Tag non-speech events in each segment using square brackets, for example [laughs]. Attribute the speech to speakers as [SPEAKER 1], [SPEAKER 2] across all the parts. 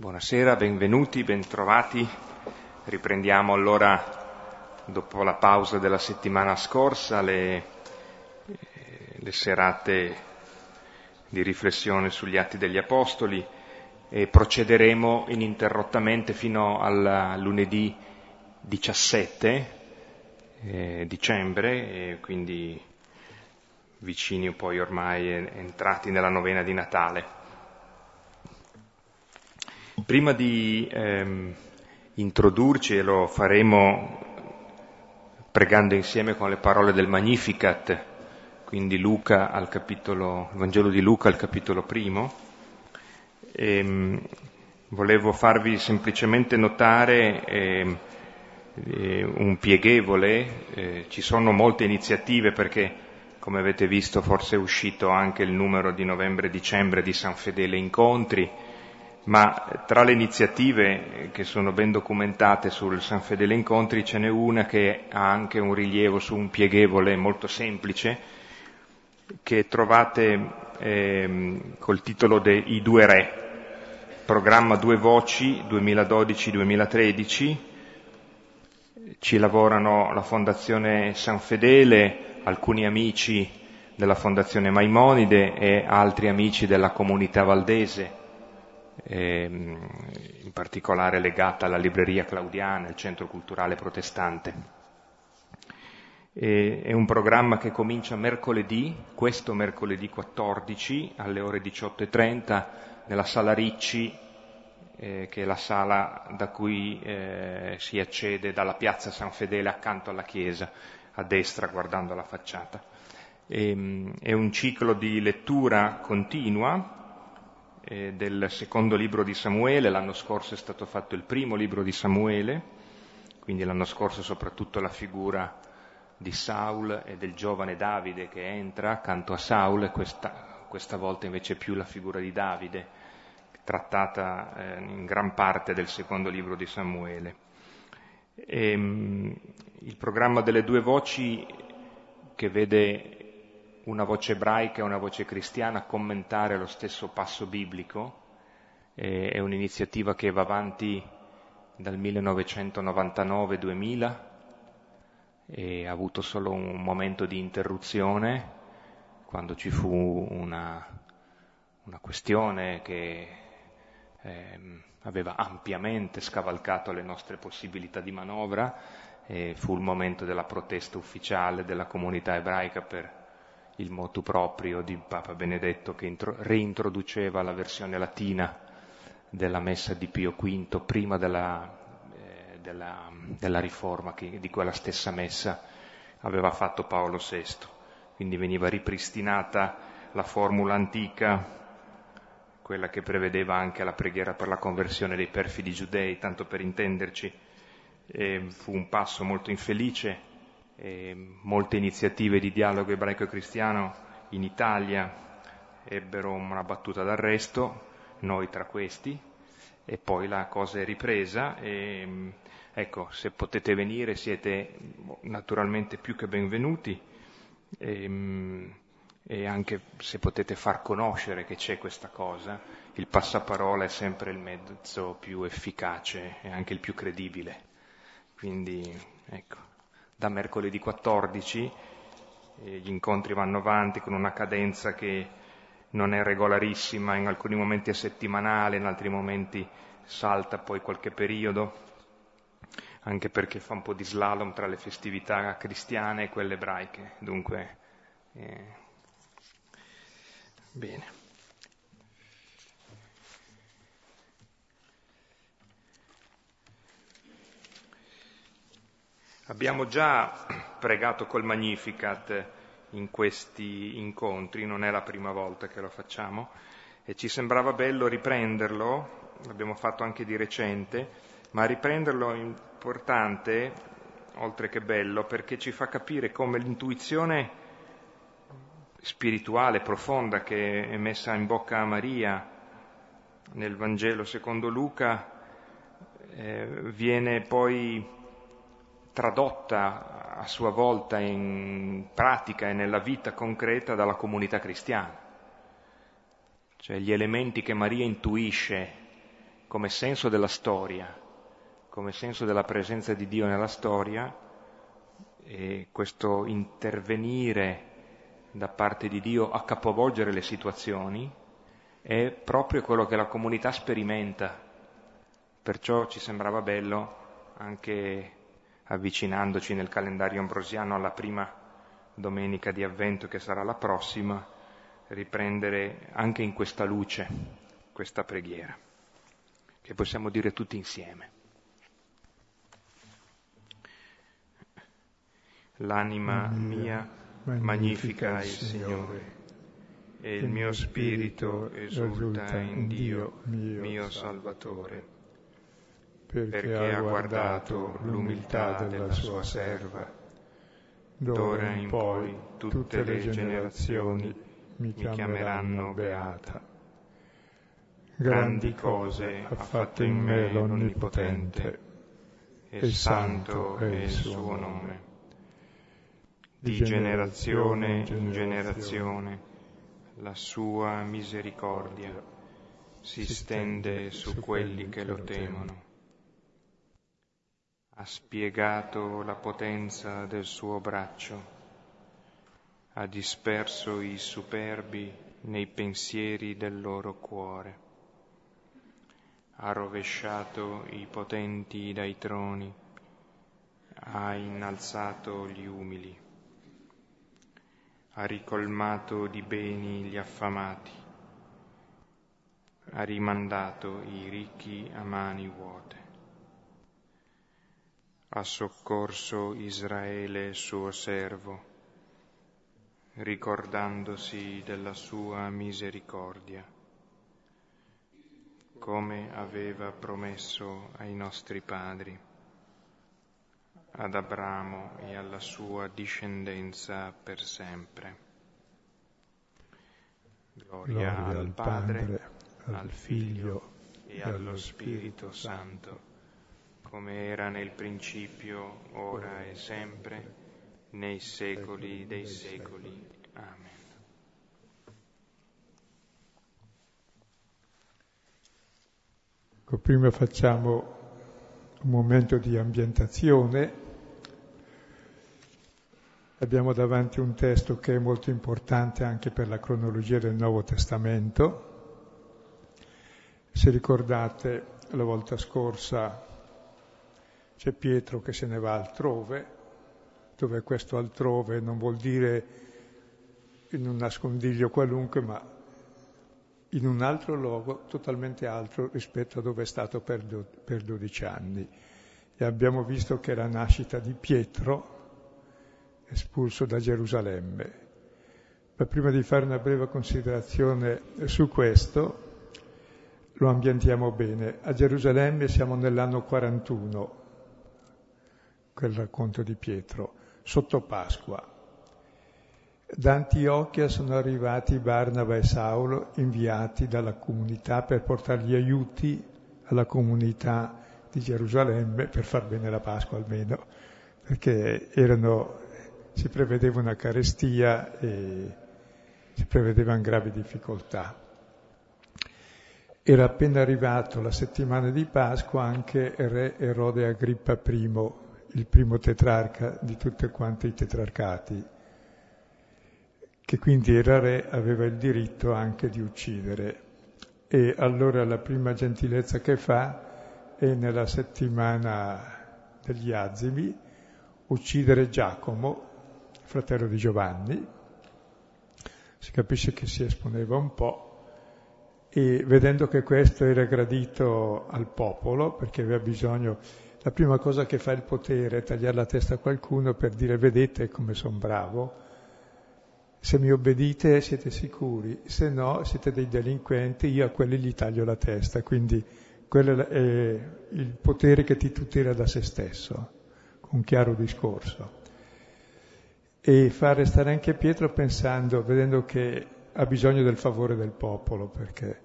[SPEAKER 1] Buonasera, benvenuti, bentrovati. Riprendiamo allora, dopo la pausa della settimana scorsa, le, eh, le serate di riflessione sugli atti degli Apostoli e procederemo ininterrottamente fino al lunedì 17 eh, dicembre, e quindi vicini poi ormai entrati nella novena di Natale. Prima di ehm, introdurci, e lo faremo pregando insieme con le parole del Magnificat, quindi Luca al capitolo, il Vangelo di Luca al capitolo primo, ehm, volevo farvi semplicemente notare ehm, eh, un pieghevole, eh, ci sono molte iniziative perché come avete visto forse è uscito anche il numero di novembre-dicembre di San Fedele Incontri, ma tra le iniziative che sono ben documentate sul San Fedele Incontri ce n'è una che ha anche un rilievo su un pieghevole molto semplice che trovate eh, col titolo dei Due Re, programma Due Voci 2012-2013, ci lavorano la Fondazione San Fedele, alcuni amici della Fondazione Maimonide e altri amici della comunità valdese ehm, in particolare legata alla libreria claudiana, il centro culturale protestante. E, è un programma che comincia mercoledì, questo mercoledì 14 alle ore 18.30 nella sala Ricci, eh, che è la sala da cui eh, si accede dalla piazza San Fedele accanto alla chiesa, a destra guardando la facciata. Ehm, è un ciclo di lettura continua eh, del secondo libro di Samuele, l'anno scorso è stato fatto il primo libro di Samuele, quindi l'anno scorso soprattutto la figura di Saul e del giovane Davide che entra accanto a Saul questa, questa volta invece più la figura di Davide, trattata eh, in gran parte del secondo libro di Samuele. E, ehm, il programma delle due voci che vede una voce ebraica e una voce cristiana commentare lo stesso passo biblico. è un'iniziativa che va avanti dal 1999-2000 e ha avuto solo un momento di interruzione quando ci fu una, una questione che eh, aveva ampiamente scavalcato le nostre possibilità di manovra e fu il momento della protesta ufficiale della comunità ebraica per il motu proprio di Papa Benedetto che intro- reintroduceva la versione latina della messa di Pio V prima della, eh, della, della riforma che, di quella stessa messa aveva fatto Paolo VI. Quindi veniva ripristinata la formula antica, quella che prevedeva anche la preghiera per la conversione dei perfidi giudei, tanto per intenderci. E fu un passo molto infelice molte iniziative di dialogo ebraico-cristiano in Italia ebbero una battuta d'arresto, noi tra questi, e poi la cosa è ripresa e ecco, se potete venire siete naturalmente più che benvenuti e, e anche se potete far conoscere che c'è questa cosa, il passaparola è sempre il mezzo più efficace e anche il più credibile. Quindi, ecco da mercoledì 14, gli incontri vanno avanti con una cadenza che non è regolarissima, in alcuni momenti è settimanale, in altri momenti salta poi qualche periodo, anche perché fa un po' di slalom tra le festività cristiane e quelle ebraiche. Dunque, eh, bene. Abbiamo già pregato col Magnificat in questi incontri, non è la prima volta che lo facciamo, e ci sembrava bello riprenderlo, l'abbiamo fatto anche di recente, ma riprenderlo è importante, oltre che bello, perché ci fa capire come l'intuizione spirituale profonda che è messa in bocca a Maria nel Vangelo secondo Luca eh, viene poi tradotta a sua volta in pratica e nella vita concreta dalla comunità cristiana. Cioè gli elementi che Maria intuisce come senso della storia, come senso della presenza di Dio nella storia, e questo intervenire da parte di Dio a capovolgere le situazioni è proprio quello che la comunità sperimenta. Perciò ci sembrava bello, anche avvicinandoci nel calendario ambrosiano alla prima domenica di avvento che sarà la prossima, riprendere anche in questa luce questa preghiera, che possiamo dire tutti insieme. L'anima mia magnifica il Signore e il mio spirito esulta in Dio, mio Salvatore, perché ha guardato l'umiltà della sua serva. D'ora in poi tutte le generazioni mi chiameranno beata. Grandi cose ha fatto in me l'Onnipotente, e santo è il suo nome di generazione in generazione la sua misericordia si stende su quelli che lo temono. Ha spiegato la potenza del suo braccio, ha disperso i superbi nei pensieri del loro cuore, ha rovesciato i potenti dai troni, ha innalzato gli umili ha ricolmato di beni gli affamati, ha rimandato i ricchi a mani vuote, ha soccorso Israele suo servo, ricordandosi della sua misericordia, come aveva promesso ai nostri padri ad Abramo e alla sua discendenza per sempre. Gloria, Gloria al Padre, Padre al Figlio e allo Spirito Santo, come era nel principio, ora e sempre, nei secoli dei secoli. Amen.
[SPEAKER 2] Ecco, prima facciamo un momento di ambientazione Abbiamo davanti un testo che è molto importante anche per la cronologia del Nuovo Testamento. Se ricordate, la volta scorsa c'è Pietro che se ne va altrove, dove questo altrove non vuol dire in un nascondiglio qualunque, ma in un altro luogo totalmente altro rispetto a dove è stato per, do, per 12 anni. E abbiamo visto che la nascita di Pietro espulso da Gerusalemme. Ma prima di fare una breve considerazione su questo, lo ambientiamo bene. A Gerusalemme siamo nell'anno 41, quel racconto di Pietro, sotto Pasqua. Da Antiochia sono arrivati Barnaba e Saulo, inviati dalla comunità per portare gli aiuti alla comunità di Gerusalemme, per far bene la Pasqua almeno, perché erano si prevedeva una carestia e si prevedevano gravi difficoltà. Era appena arrivato la settimana di Pasqua anche re Erode Agrippa I, il primo tetrarca di tutti quanti i tetrarcati, che quindi era re, aveva il diritto anche di uccidere. E allora la prima gentilezza che fa è nella settimana degli azimi uccidere Giacomo, fratello di Giovanni, si capisce che si esponeva un po' e vedendo che questo era gradito al popolo, perché aveva bisogno, la prima cosa che fa il potere è tagliare la testa a qualcuno per dire vedete come sono bravo, se mi obbedite siete sicuri, se no siete dei delinquenti, io a quelli gli taglio la testa, quindi quello è il potere che ti tutela da se stesso, un chiaro discorso. E fare stare anche Pietro pensando, vedendo che ha bisogno del favore del popolo, perché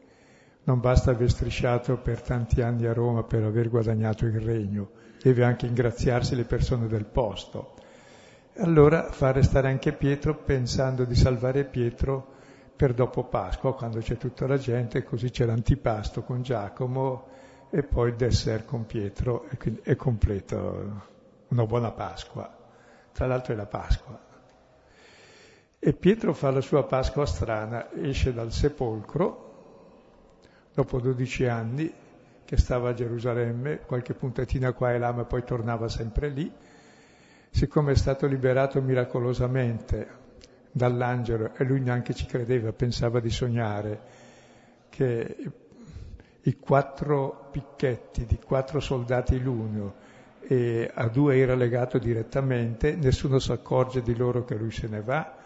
[SPEAKER 2] non basta aver strisciato per tanti anni a Roma per aver guadagnato il regno, deve anche ingraziarsi le persone del posto. Allora fare stare anche Pietro pensando di salvare Pietro per dopo Pasqua, quando c'è tutta la gente, così c'è l'antipasto con Giacomo, e poi il dessert con Pietro e quindi è completo una buona Pasqua. Tra l'altro è la Pasqua. E Pietro fa la sua Pasqua strana, esce dal sepolcro dopo 12 anni che stava a Gerusalemme, qualche puntatina qua e là, ma poi tornava sempre lì, siccome è stato liberato miracolosamente dall'angelo e lui neanche ci credeva, pensava di sognare che i quattro picchetti di quattro soldati l'uno e a due era legato direttamente, nessuno si accorge di loro che lui se ne va,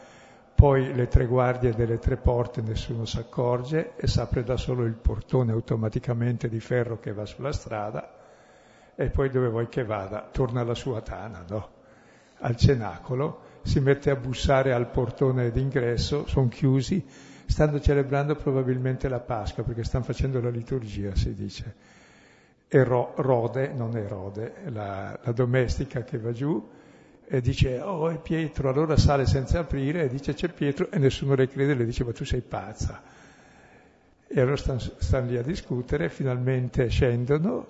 [SPEAKER 2] poi le tre guardie delle tre porte nessuno si accorge e si apre da solo il portone automaticamente di ferro che va sulla strada e poi dove vuoi che vada torna alla sua tana, no? al cenacolo, si mette a bussare al portone d'ingresso, sono chiusi, stanno celebrando probabilmente la Pasqua perché stanno facendo la liturgia, si dice. E Ro, Rode, non Erode, la, la domestica che va giù, e dice oh è Pietro, allora sale senza aprire e dice c'è Pietro e nessuno le crede, le dice ma tu sei pazza. E allora stanno, stanno lì a discutere, finalmente scendono,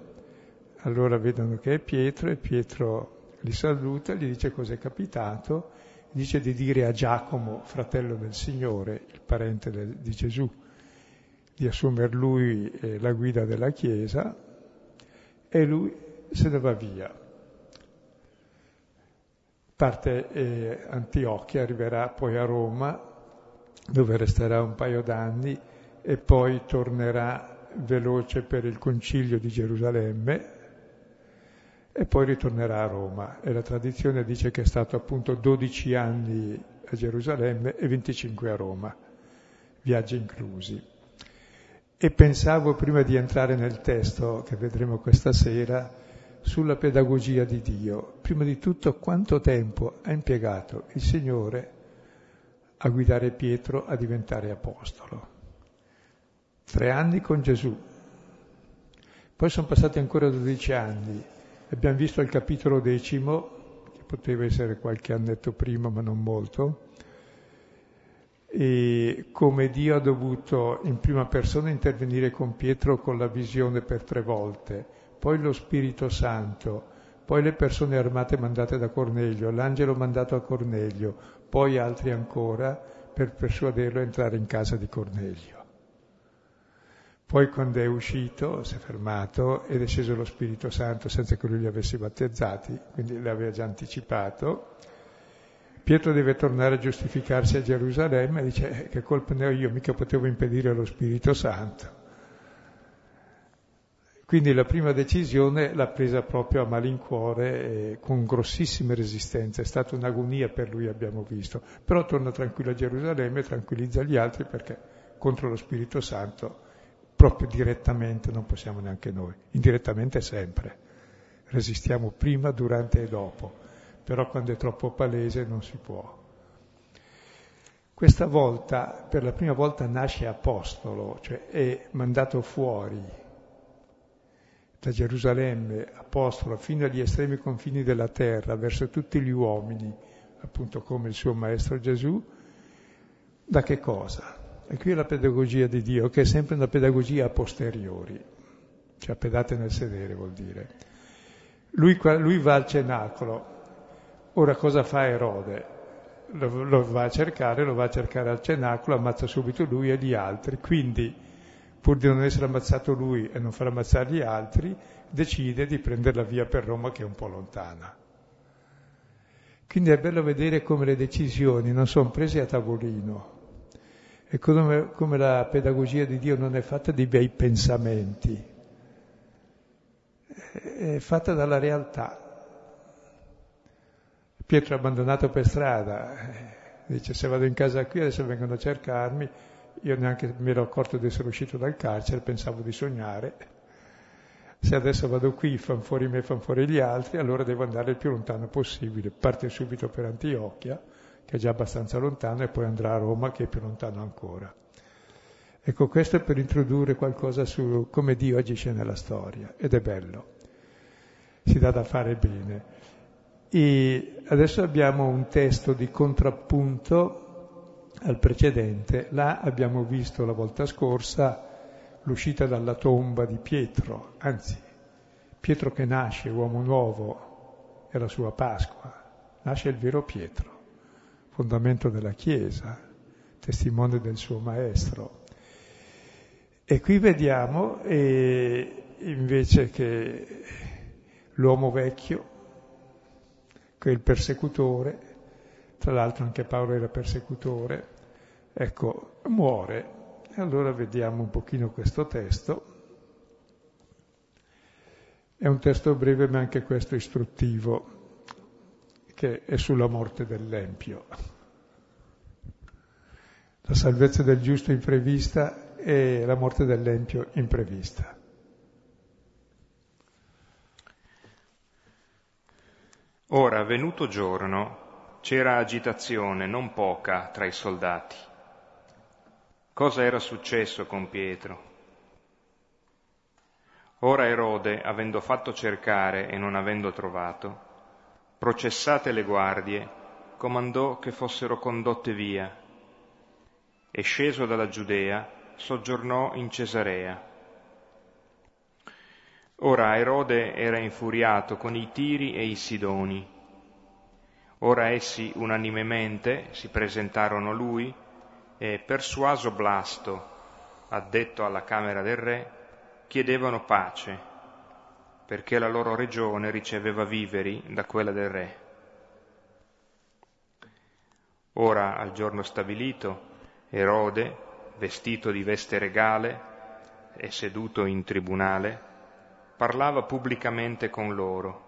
[SPEAKER 2] allora vedono che è Pietro e Pietro li saluta, gli dice cos'è capitato, dice di dire a Giacomo, fratello del Signore, il parente del, di Gesù, di assumere lui eh, la guida della Chiesa e lui se ne va via parte eh, Antiochia, arriverà poi a Roma, dove resterà un paio d'anni e poi tornerà veloce per il concilio di Gerusalemme e poi ritornerà a Roma. E la tradizione dice che è stato appunto 12 anni a Gerusalemme e 25 a Roma, viaggi inclusi. E pensavo prima di entrare nel testo che vedremo questa sera, sulla pedagogia di Dio. Prima di tutto quanto tempo ha impiegato il Signore a guidare Pietro a diventare apostolo. Tre anni con Gesù. Poi sono passati ancora dodici anni. Abbiamo visto il capitolo decimo, che poteva essere qualche annetto prima, ma non molto, e come Dio ha dovuto in prima persona intervenire con Pietro con la visione per tre volte poi lo Spirito Santo, poi le persone armate mandate da Cornelio, l'angelo mandato a Cornelio, poi altri ancora per persuaderlo a entrare in casa di Cornelio. Poi quando è uscito, si è fermato ed è sceso lo Spirito Santo senza che lui li avesse battezzati, quindi l'aveva già anticipato. Pietro deve tornare a giustificarsi a Gerusalemme e dice eh, che colpa ne ho io, mica potevo impedire lo Spirito Santo. Quindi la prima decisione l'ha presa proprio a malincuore e con grossissime resistenze, è stata un'agonia per lui, abbiamo visto, però torna tranquillo a Gerusalemme tranquillizza gli altri perché contro lo Spirito Santo proprio direttamente non possiamo neanche noi, indirettamente sempre. Resistiamo prima, durante e dopo, però quando è troppo palese non si può. Questa volta, per la prima volta, nasce apostolo, cioè è mandato fuori da Gerusalemme, apostolo, fino agli estremi confini della terra, verso tutti gli uomini, appunto come il suo Maestro Gesù, da che cosa? E qui è la pedagogia di Dio, che è sempre una pedagogia a posteriori, cioè pedate nel sedere vuol dire. Lui, lui va al cenacolo, ora cosa fa Erode? Lo, lo va a cercare, lo va a cercare al cenacolo, ammazza subito lui e gli altri, quindi pur di non essere ammazzato lui e non far ammazzare gli altri, decide di prendere la via per Roma che è un po' lontana. Quindi è bello vedere come le decisioni non sono prese a tavolino e come, come la pedagogia di Dio non è fatta di bei pensamenti, è fatta dalla realtà. Pietro abbandonato per strada, dice se vado in casa qui adesso vengono a cercarmi, io neanche mi ero accorto di essere uscito dal carcere, pensavo di sognare. Se adesso vado qui, fan fuori me, fan fuori gli altri, allora devo andare il più lontano possibile. Parte subito per Antiochia, che è già abbastanza lontano, e poi andrà a Roma, che è più lontano ancora. Ecco, questo è per introdurre qualcosa su come Dio agisce nella storia, ed è bello. Si dà da fare bene. E adesso abbiamo un testo di contrappunto al precedente. Là abbiamo visto la volta scorsa l'uscita dalla tomba di Pietro, anzi Pietro che nasce, uomo nuovo, è la sua Pasqua, nasce il vero Pietro, fondamento della Chiesa, testimone del suo Maestro. E qui vediamo eh, invece che l'uomo vecchio, che è il persecutore, tra l'altro anche Paolo era persecutore, ecco, muore. E allora vediamo un pochino questo testo. È un testo breve ma anche questo istruttivo, che è sulla morte dell'Empio. La salvezza del giusto imprevista e la morte dell'Empio imprevista.
[SPEAKER 1] Ora, venuto giorno, c'era agitazione non poca tra i soldati. Cosa era successo con Pietro? Ora Erode, avendo fatto cercare e non avendo trovato, processate le guardie, comandò che fossero condotte via e sceso dalla Giudea soggiornò in Cesarea. Ora Erode era infuriato con i Tiri e i Sidoni. Ora essi unanimemente si presentarono a lui e persuaso Blasto, addetto alla Camera del Re, chiedevano pace, perché la loro regione riceveva viveri da quella del Re. Ora, al giorno stabilito, Erode, vestito di veste regale e seduto in tribunale, parlava pubblicamente con loro.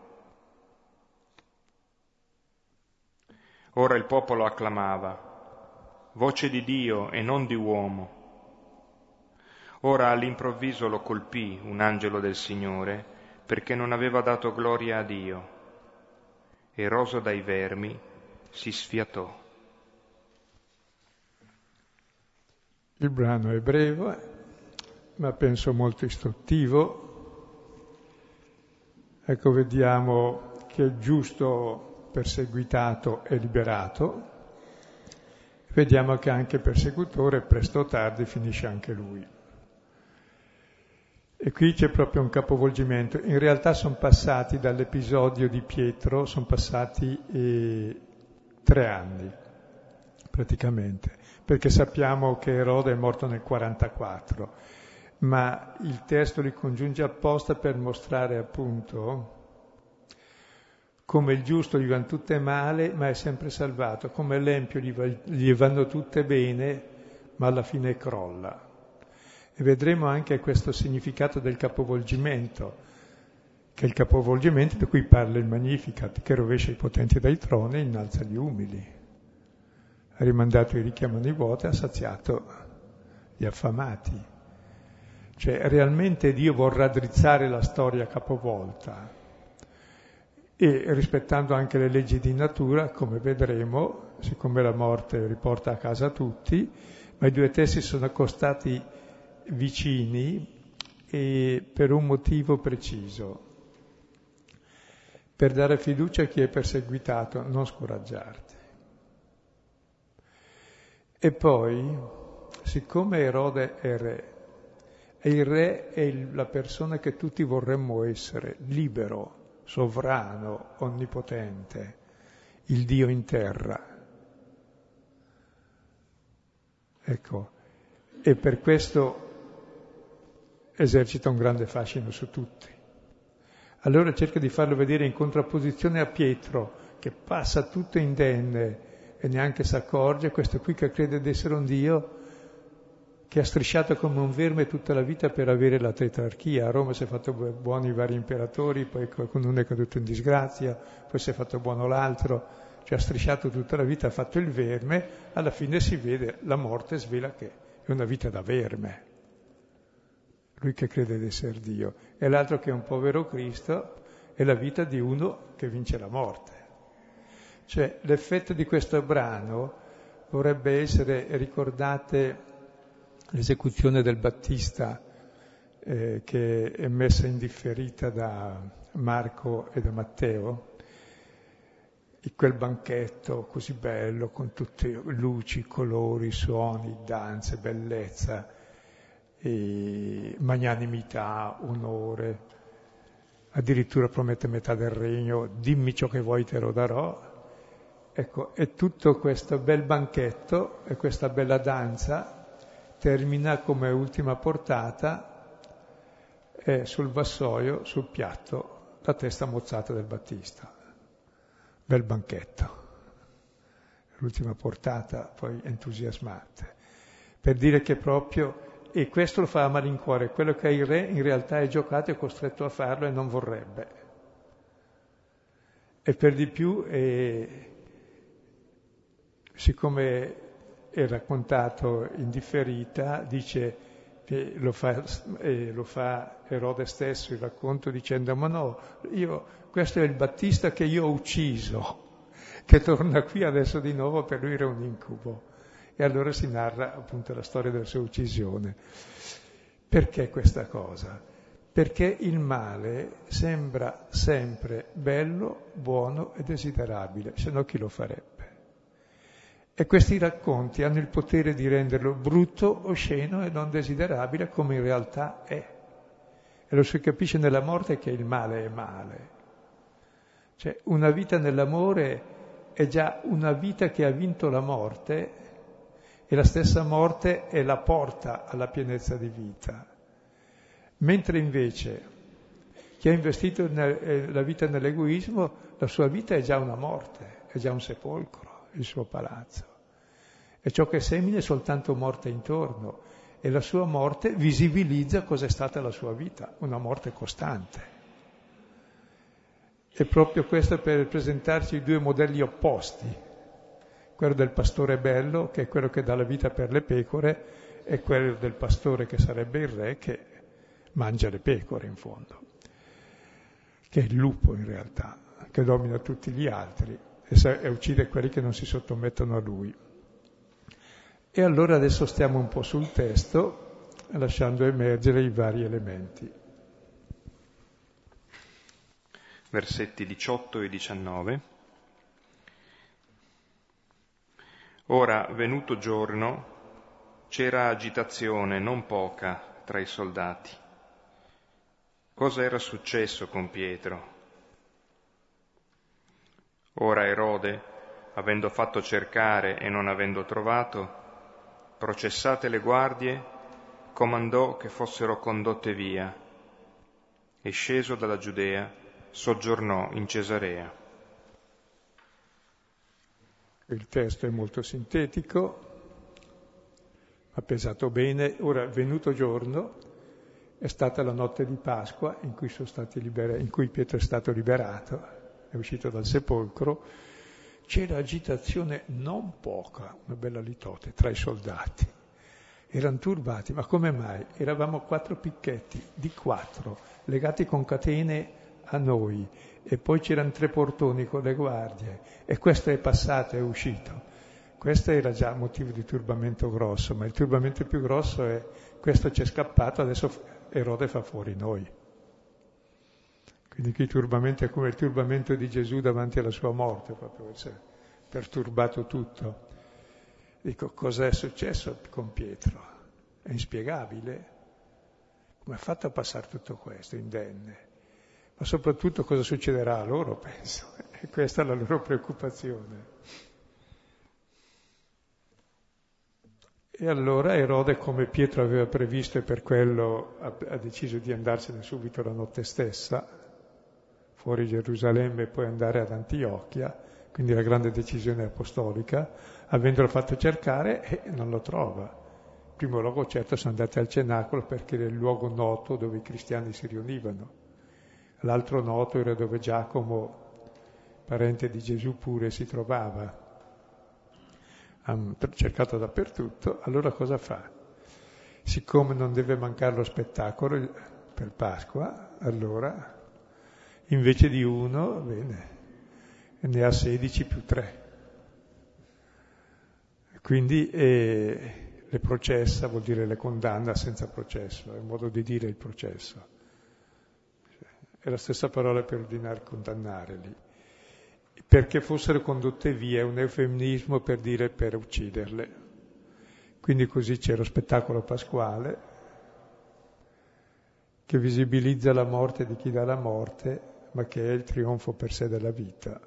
[SPEAKER 1] Ora il popolo acclamava, voce di Dio e non di uomo. Ora all'improvviso lo colpì un angelo del Signore perché non aveva dato gloria a Dio e roso dai vermi si sfiatò.
[SPEAKER 2] Il brano è breve, ma penso molto istruttivo, Ecco, vediamo che il giusto perseguitato è liberato, vediamo che anche persecutore presto o tardi finisce anche lui. E qui c'è proprio un capovolgimento. In realtà sono passati dall'episodio di Pietro, sono passati eh, tre anni praticamente, perché sappiamo che Erode è morto nel 44 ma il testo li congiunge apposta per mostrare appunto come il giusto gli vanno tutte male, ma è sempre salvato, come l'empio gli, va, gli vanno tutte bene, ma alla fine crolla. E vedremo anche questo significato del capovolgimento, che è il capovolgimento di cui parla il Magnificat, che rovescia i potenti dai troni e innalza gli umili. Ha rimandato i ricchi a mani vuote, ha saziato gli affamati. Cioè realmente Dio vorrà drizzare la storia capovolta e rispettando anche le leggi di natura, come vedremo, siccome la morte riporta a casa tutti, ma i due testi sono accostati vicini e per un motivo preciso, per dare fiducia a chi è perseguitato, non scoraggiarti. E poi, siccome Erode è re, e il re è la persona che tutti vorremmo essere, libero, sovrano, onnipotente, il Dio in terra. Ecco, e per questo esercita un grande fascino su tutti. Allora cerca di farlo vedere in contrapposizione a Pietro, che passa tutto indenne e neanche si accorge, questo qui che crede di essere un Dio, che ha strisciato come un verme tutta la vita per avere la tetrarchia. A Roma si è fatto buoni vari imperatori, poi qualcuno è caduto in disgrazia, poi si è fatto buono l'altro, cioè ha strisciato tutta la vita, ha fatto il verme, alla fine si vede la morte svela che è una vita da verme. Lui che crede di essere Dio. E l'altro che è un povero Cristo è la vita di uno che vince la morte. Cioè l'effetto di questo brano vorrebbe essere, ricordate, l'esecuzione del Battista eh, che è messa in differita da Marco e da Matteo, e quel banchetto così bello con tutte luci, colori, suoni, danze, bellezza, magnanimità, onore, addirittura promette metà del regno, dimmi ciò che vuoi te lo darò. Ecco, e tutto questo bel banchetto e questa bella danza termina come ultima portata eh, sul vassoio, sul piatto, la testa mozzata del Battista. Bel banchetto. L'ultima portata poi entusiasmante. Per dire che proprio e questo lo fa a malincuore, quello che il re in realtà è giocato è costretto a farlo e non vorrebbe. E per di più, eh, siccome è raccontato in differita, dice che lo fa, eh, lo fa Erode stesso il racconto dicendo ma no, io, questo è il Battista che io ho ucciso, che torna qui adesso di nuovo, per lui era un incubo. E allora si narra appunto la storia della sua uccisione. Perché questa cosa? Perché il male sembra sempre bello, buono e desiderabile, se no chi lo farebbe? E questi racconti hanno il potere di renderlo brutto, osceno e non desiderabile come in realtà è. E lo si capisce nella morte che il male è male. Cioè una vita nell'amore è già una vita che ha vinto la morte e la stessa morte è la porta alla pienezza di vita. Mentre invece chi ha investito eh, la vita nell'egoismo, la sua vita è già una morte, è già un sepolcro, il suo palazzo. E ciò che semina è soltanto morte intorno e la sua morte visibilizza cos'è stata la sua vita, una morte costante. E proprio questo per presentarci i due modelli opposti, quello del pastore bello, che è quello che dà la vita per le pecore, e quello del pastore che sarebbe il re, che mangia le pecore in fondo, che è il lupo in realtà, che domina tutti gli altri e, uccide quelli che non si sottomettono a lui. E allora adesso stiamo un po' sul testo, lasciando emergere i vari elementi.
[SPEAKER 1] Versetti 18 e 19. Ora, venuto giorno, c'era agitazione non poca tra i soldati. Cosa era successo con Pietro? Ora Erode, avendo fatto cercare e non avendo trovato, processate le guardie, comandò che fossero condotte via e sceso dalla Giudea soggiornò in Cesarea.
[SPEAKER 2] Il testo è molto sintetico, ha pesato bene. Ora, venuto giorno, è stata la notte di Pasqua in cui, libera- in cui Pietro è stato liberato, è uscito dal sepolcro. C'era agitazione non poca, una bella litote, tra i soldati. Erano turbati, ma come mai? Eravamo quattro picchetti, di quattro, legati con catene a noi e poi c'erano tre portoni con le guardie e questo è passato, è uscito. Questo era già motivo di turbamento grosso, ma il turbamento più grosso è questo ci è scappato, adesso Erode fa fuori noi. Quindi qui turbamento è come il turbamento di Gesù davanti alla sua morte, proprio si è perturbato tutto. Dico, cos'è successo con Pietro? È inspiegabile. Come ha fatto a passare tutto questo indenne? ma soprattutto cosa succederà a loro, [laughs] penso. E questa è la loro preoccupazione. E allora Erode, come Pietro aveva previsto e per quello ha deciso di andarsene subito la notte stessa, fuori Gerusalemme e poi andare ad Antiochia, quindi la grande decisione apostolica, avendolo fatto cercare e non lo trova. In primo luogo certo sono andati al cenacolo perché era il luogo noto dove i cristiani si riunivano L'altro noto era dove Giacomo, parente di Gesù pure, si trovava. Ha cercato dappertutto, allora cosa fa? Siccome non deve mancare lo spettacolo per Pasqua, allora invece di uno, bene, ne ha 16 più 3. Quindi eh, le processa vuol dire le condanna senza processo, è un modo di dire il processo. È la stessa parola per ordinare condannare lì. Perché fossero condotte via, è un eufemismo per dire per ucciderle. Quindi così c'è lo spettacolo pasquale, che visibilizza la morte di chi dà la morte, ma che è il trionfo per sé della vita.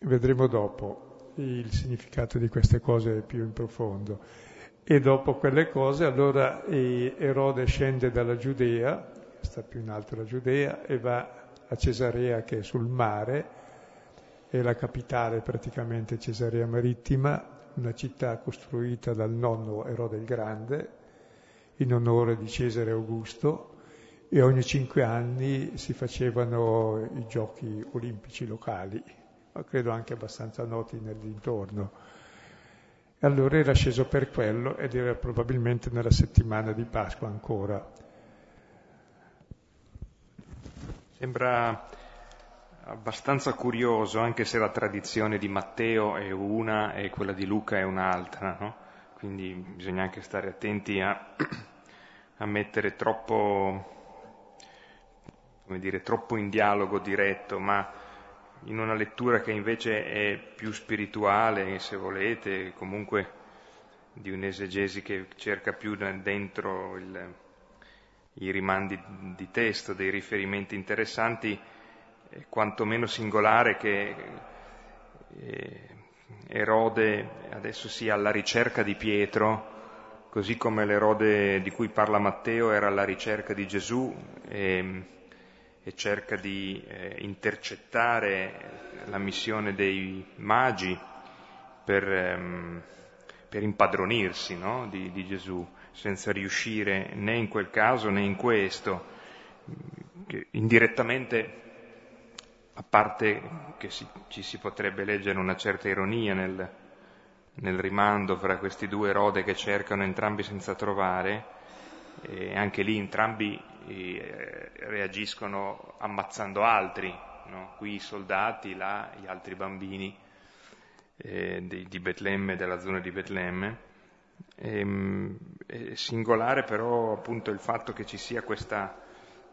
[SPEAKER 2] Vedremo dopo il significato di queste cose più in profondo. E dopo quelle cose, allora Erode scende dalla Giudea, sta più in alto la Giudea, e va a Cesarea che è sul mare, è la capitale praticamente Cesarea Marittima, una città costruita dal nonno Erode il Grande in onore di Cesare Augusto e ogni cinque anni si facevano i giochi olimpici locali, ma credo anche abbastanza noti nel dintorno. E allora era sceso per quello ed era probabilmente nella settimana di Pasqua ancora.
[SPEAKER 1] Sembra abbastanza curioso, anche se la tradizione di Matteo è una e quella di Luca è un'altra, no? quindi bisogna anche stare attenti a, a mettere troppo, dire, troppo in dialogo diretto, ma in una lettura che invece è più spirituale, se volete, comunque di un'esegesi che cerca più dentro il, i rimandi di testo, dei riferimenti interessanti, quantomeno singolare che eh, Erode adesso sia alla ricerca di Pietro, così come l'Erode di cui parla Matteo era alla ricerca di Gesù e, e cerca di eh, intercettare la missione dei magi per, ehm, per impadronirsi no? di, di Gesù, senza riuscire né in quel caso né in questo, che indirettamente a parte che si, ci si potrebbe leggere una certa ironia nel, nel rimando fra questi due rode che cercano entrambi senza trovare, e anche lì entrambi eh, reagiscono ammazzando altri, no? qui i soldati, là gli altri bambini eh, di, di Betlemme, della zona di Betlemme. E, ehm, è singolare però appunto il fatto che ci sia questa,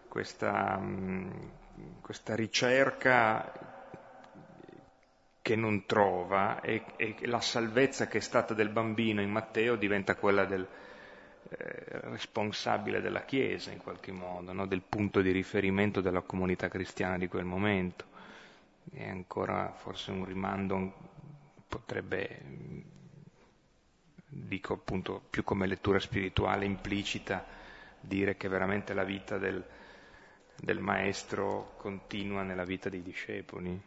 [SPEAKER 1] questa mh, questa ricerca che non trova e, e, la salvezza che è stata del bambino in Matteo diventa quella del eh, responsabile della Chiesa in qualche modo, no? del punto di riferimento della comunità cristiana di quel momento. E ancora forse un rimando potrebbe, dico appunto più come lettura spirituale implicita, dire che veramente la vita del, del maestro continua nella vita dei discepoli.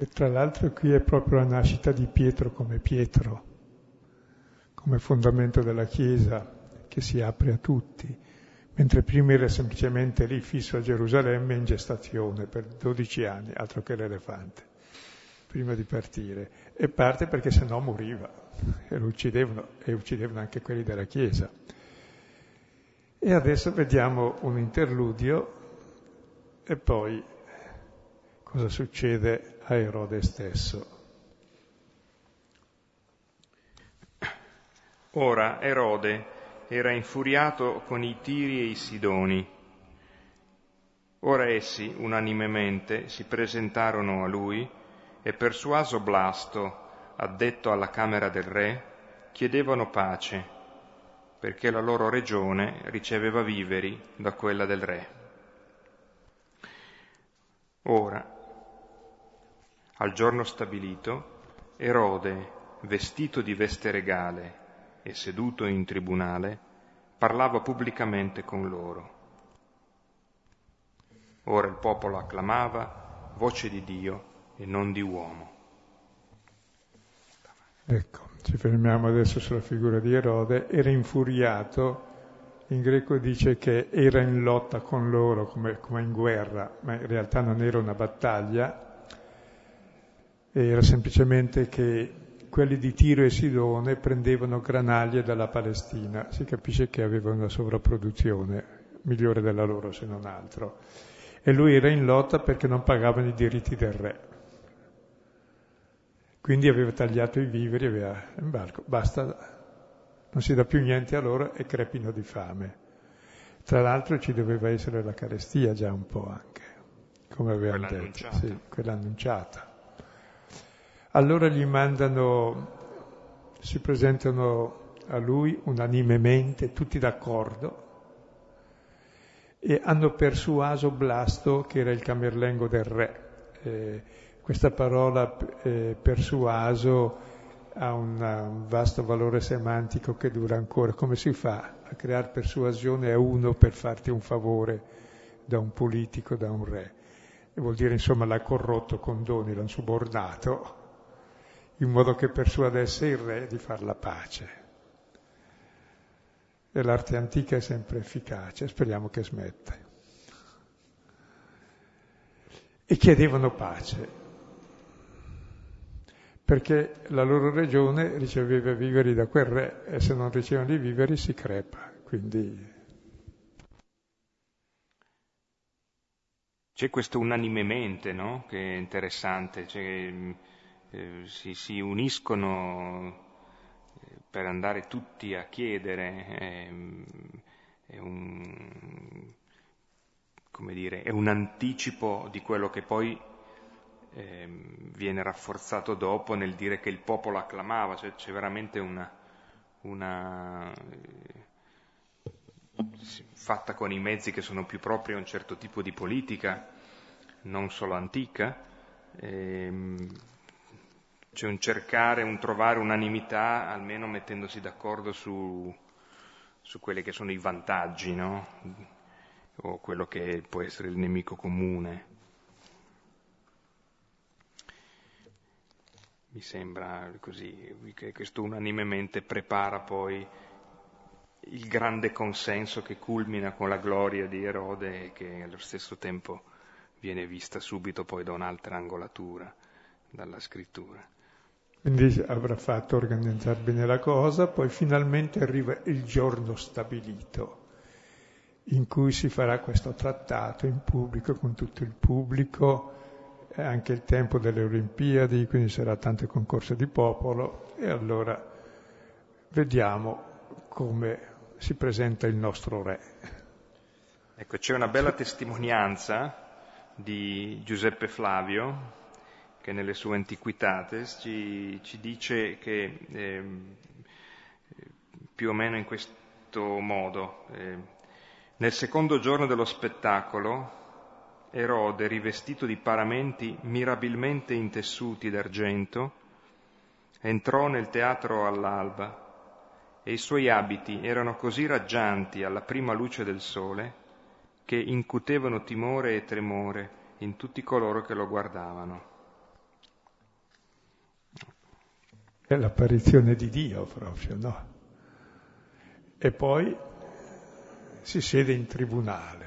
[SPEAKER 2] E tra l'altro qui è proprio la nascita di Pietro come Pietro, come fondamento della Chiesa che si apre a tutti, mentre prima era semplicemente lì fisso a Gerusalemme in gestazione per 12 anni, altro che l'elefante, prima di partire. E parte perché se no moriva e lo uccidevano e uccidevano anche quelli della Chiesa. E adesso vediamo un interludio e poi cosa succede a Erode stesso.
[SPEAKER 1] Ora Erode era infuriato con i Tiri e i Sidoni. Ora essi unanimemente si presentarono a lui e persuaso Blasto, addetto alla camera del re, chiedevano pace, perché la loro regione riceveva viveri da quella del re. Ora, al giorno stabilito, Erode, vestito di veste regale e seduto in tribunale, parlava pubblicamente con loro. Ora il popolo acclamava voce di Dio e non di uomo.
[SPEAKER 2] Ecco, ci fermiamo adesso sulla figura di Erode. Era infuriato in greco dice che era in lotta con loro come, come, in guerra, ma in realtà non era una battaglia, era semplicemente che quelli di Tiro e Sidone prendevano granaglie dalla Palestina, si capisce che avevano una sovrapproduzione migliore della loro se non altro. E lui era in lotta perché non pagavano i diritti del re. Quindi aveva tagliato i viveri, aveva imbarco, basta non si dà più niente a loro e crepino di fame. Tra l'altro ci doveva essere la carestia già un po' anche, come avevamo
[SPEAKER 1] quella
[SPEAKER 2] detto,
[SPEAKER 1] annunciata.
[SPEAKER 2] Sì, quella annunciata. Allora gli mandano, si presentano a lui unanimemente, tutti d'accordo, e hanno persuaso Blasto, che era il camerlengo del re. Eh, questa parola eh, persuaso ha una, un vasto valore semantico che dura ancora. Come si fa a creare persuasione a uno per farti un favore da un politico, da un re? E vuol dire insomma l'ha corrotto con doni, l'ha subornato, in modo che persuadesse il re di far la pace. E l'arte antica è sempre efficace, speriamo che smetta. E chiedevano pace perché la loro regione riceveva viveri da quel re e se non ricevono i viveri si crepa. Quindi...
[SPEAKER 1] C'è questo unanimemente, no? Che è interessante, cioè, eh, si, si, uniscono eh, per andare tutti a chiedere, è, è, un, dire, è un anticipo di quello che poi eh, viene rafforzato dopo nel dire che il popolo acclamava, cioè c'è veramente una, una fatta con i mezzi che sono più propri a un certo tipo di politica, non solo antica, ehm, c'è un cercare, un trovare unanimità, almeno mettendosi d'accordo su, su quelli che sono i vantaggi, no? o quello che può essere il nemico comune. mi sembra così, che questo unanimemente prepara poi il grande consenso che culmina con la gloria di Erode e che allo stesso tempo viene vista subito poi da un'altra angolatura dalla scrittura.
[SPEAKER 2] Quindi avrà fatto organizzare bene la cosa, poi finalmente arriva il giorno stabilito in cui si farà questo trattato in pubblico con tutto il pubblico è anche il tempo delle Olimpiadi, quindi sarà tante concorse di popolo e allora vediamo come si presenta il nostro re.
[SPEAKER 1] Ecco, c'è una bella testimonianza di Giuseppe Flavio che nelle sue Antiquitates ci, ci dice che eh, più o meno in questo modo, eh, nel secondo giorno dello spettacolo Erode, rivestito di paramenti mirabilmente intessuti d'argento, entrò nel teatro all'alba e i suoi abiti erano così raggianti alla prima luce del sole che incutevano timore e tremore in tutti coloro che lo guardavano.
[SPEAKER 2] È l'apparizione di Dio proprio, no? E poi si siede in tribunale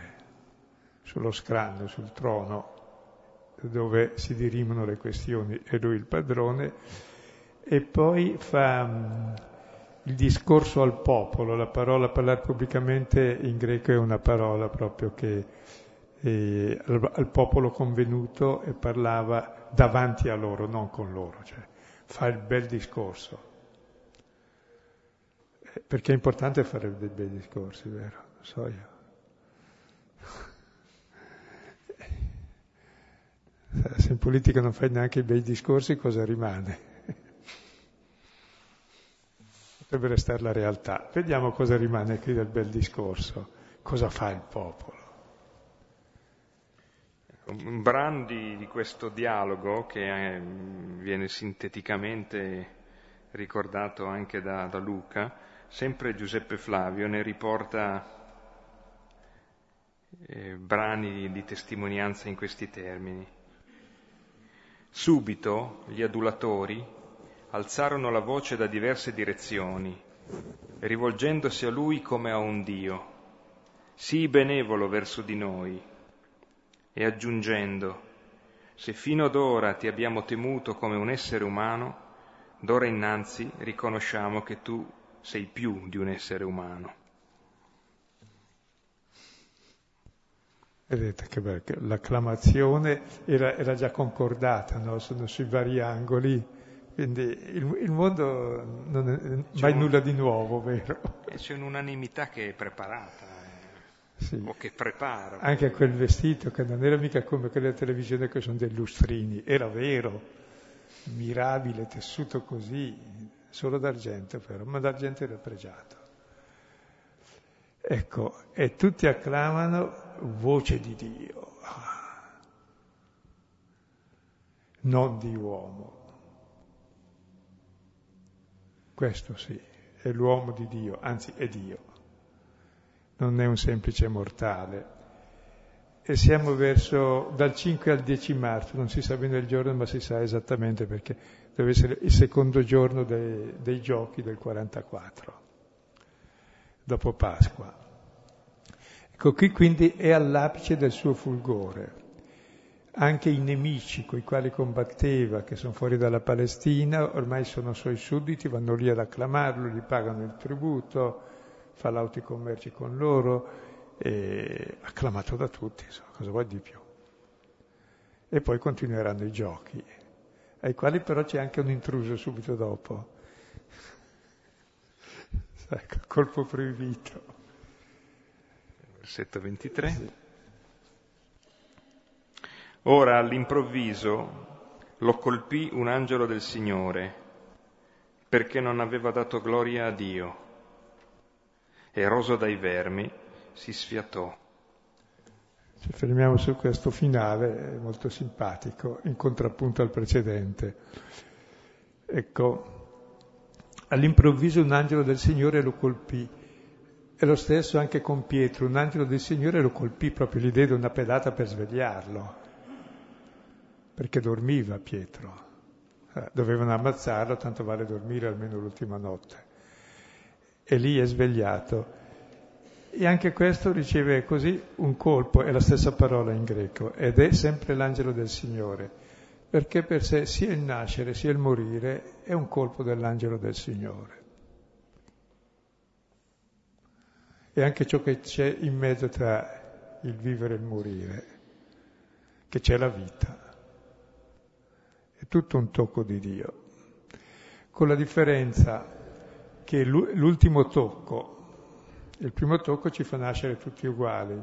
[SPEAKER 2] sullo scranno, sul trono, dove si dirimono le questioni, è lui il padrone, e poi fa um, il discorso al popolo, la parola parlare pubblicamente in greco è una parola proprio che eh, al, popolo convenuto e parlava davanti a loro, non con loro, cioè fa il bel discorso. Eh, perché è importante fare dei bei discorsi, vero? Lo so io. Se in politica non fai neanche i bei discorsi, cosa rimane? Potrebbe restare la realtà. Vediamo cosa rimane qui del bel discorso, cosa fa il popolo.
[SPEAKER 1] Un brano di, questo dialogo che è, eh, viene sinteticamente ricordato anche da, da Luca, sempre Giuseppe Flavio ne riporta eh, brani di testimonianza in questi termini. Subito gli adulatori alzarono la voce da diverse direzioni, rivolgendosi a lui come a un Dio, sii benevolo verso di noi, e aggiungendo, se fino ad ora ti abbiamo temuto come un essere umano, d'ora innanzi riconosciamo che tu sei più di un essere umano.
[SPEAKER 2] Vedete che bello, l'acclamazione era, era, già concordata, no? sono sui vari angoli, quindi il, il mondo non è mai un, nulla di nuovo, vero?
[SPEAKER 1] E c'è un'unanimità che è preparata, eh, sì. o che prepara.
[SPEAKER 2] Anche quel vestito che non era mica come quelle televisioni che sono dei lustrini, era vero, mirabile, tessuto così, solo d'argento però, ma d'argento era pregiato. Ecco, e tutti acclamano voce di Dio, non di uomo. Questo sì, è l'uomo di Dio, anzi è Dio, non è un semplice mortale. E siamo verso dal 5 al 10 marzo, non si sa bene il giorno, ma si sa esattamente perché deve essere il secondo giorno dei, dei giochi del 44, dopo Pasqua. Ecco, qui quindi è all'apice del suo fulgore. Anche i nemici con i quali combatteva, che sono fuori dalla Palestina, ormai sono suoi sudditi, vanno lì ad acclamarlo, gli pagano il tributo, fa lauti commerci con loro, acclamato da tutti, insomma, cosa vuoi di più? E poi continueranno i giochi ai quali però c'è anche un intruso subito dopo. [laughs] ecco, colpo proibito.
[SPEAKER 1] Versetto 23. Sì. Ora all'improvviso lo colpì un angelo del Signore perché non aveva dato gloria a Dio. Eroso dai vermi, si sfiatò
[SPEAKER 2] ci fermiamo su questo finale, molto simpatico, in contrappunto al precedente. Ecco, all'improvviso un angelo del Signore lo colpì. E lo stesso anche con Pietro, un angelo del Signore lo colpì proprio, gli diede una pedata per svegliarlo, perché dormiva Pietro. Eh, dovevano ammazzarlo, tanto vale dormire almeno l'ultima notte. E lì è svegliato e anche questo riceve così un colpo, è la stessa parola in greco, ed è sempre l'angelo del Signore, perché per sé sia il nascere sia il morire è un colpo dell'angelo del Signore. E anche ciò che c'è in mezzo tra il vivere e il morire, che c'è la vita. È tutto un tocco di Dio, con la differenza che l'ultimo tocco il primo tocco ci fa nascere tutti uguali,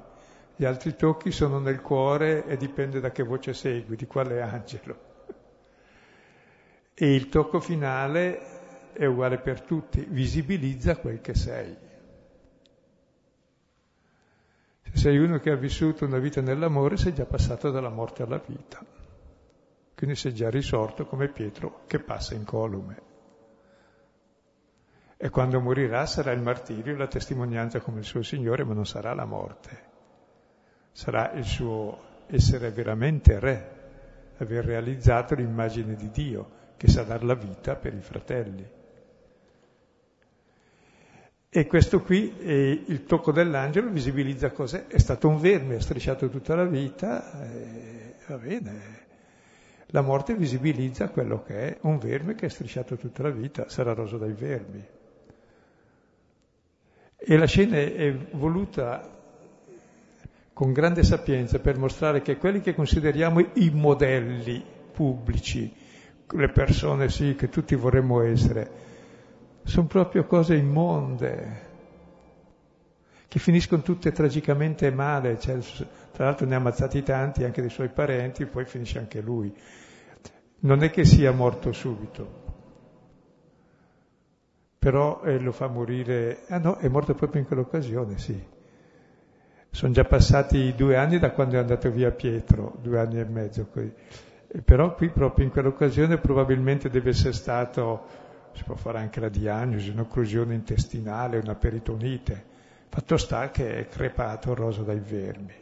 [SPEAKER 2] gli altri tocchi sono nel cuore e dipende da che voce segui, di quale angelo. E il tocco finale è uguale per tutti, visibilizza quel che sei. Se sei uno che ha vissuto una vita nell'amore, sei già passato dalla morte alla vita. Quindi sei già risorto come Pietro che passa incolume e quando morirà sarà il martirio, la testimonianza come il suo Signore, ma non sarà la morte. Sarà il suo essere veramente re, aver realizzato l'immagine di Dio che sa dar la vita per i fratelli. E questo qui, eh, il tocco dell'angelo, visibilizza cos'è. È stato un verme, ha strisciato tutta la vita, eh, va bene. La morte visibilizza quello che è un verme che ha strisciato tutta la vita, sarà roso dai vermi. E la scena è voluta con grande sapienza per mostrare che quelli che consideriamo i modelli pubblici, le persone sì che tutti vorremmo essere, sono proprio cose immonde, che finiscono tutte tragicamente male, cioè, tra l'altro ne ha ammazzati tanti anche dei suoi parenti, poi finisce anche lui. Non è che sia morto subito, però eh, lo fa morire, ah no, è morto proprio in quell'occasione, sì. Sono già passati due anni da quando è andato via Pietro, due anni e mezzo. Qui. E però qui proprio in quell'occasione probabilmente deve essere stato, si può fare anche la diagnosi, un'occlusione intestinale, una peritonite. Fatto sta che è crepato rosa dai vermi.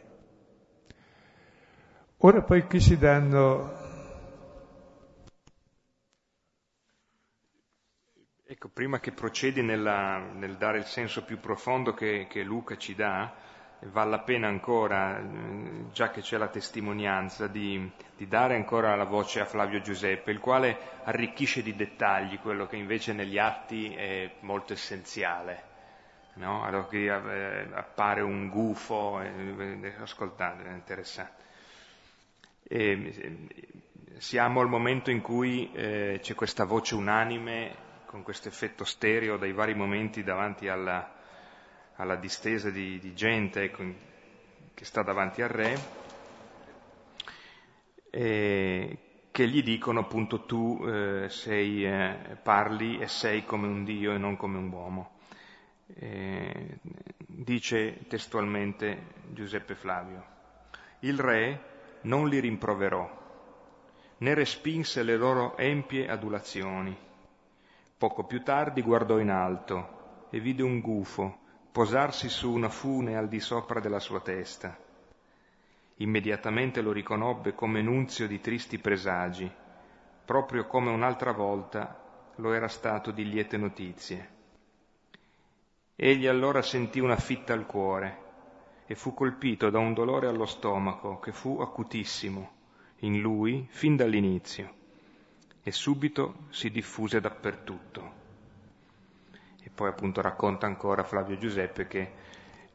[SPEAKER 2] Ora poi qui si danno
[SPEAKER 1] Ecco, prima che procedi nella, nel dare il senso più profondo che, che, Luca ci dà, vale la pena ancora, eh, già che c'è la testimonianza, di, di, dare ancora la voce a Flavio Giuseppe, il quale arricchisce di dettagli quello che invece negli atti è molto essenziale. No? Allora qui eh, appare un gufo, eh, ascoltate, è interessante. E, siamo al momento in cui eh, c'è questa voce unanime con questo effetto stereo dai vari momenti davanti alla, alla distesa di, di gente ecco, che sta davanti al re, che che gli dicono appunto tu eh, sei, eh, parli e sei come un Dio e non come un uomo. Eh, dice testualmente Giuseppe Flavio, il re non li rimproverò, né respinse le loro empie adulazioni. Poco più tardi guardò in alto e vide un gufo posarsi su una fune al di sopra della sua testa. Immediatamente lo riconobbe come nunzio di tristi presagi, proprio come un'altra volta lo era stato di liete notizie. Egli allora sentì una fitta al cuore e fu colpito da un dolore allo stomaco che fu acutissimo in lui fin dall'inizio e subito si diffuse dappertutto. E poi appunto racconta ancora Flavio Giuseppe che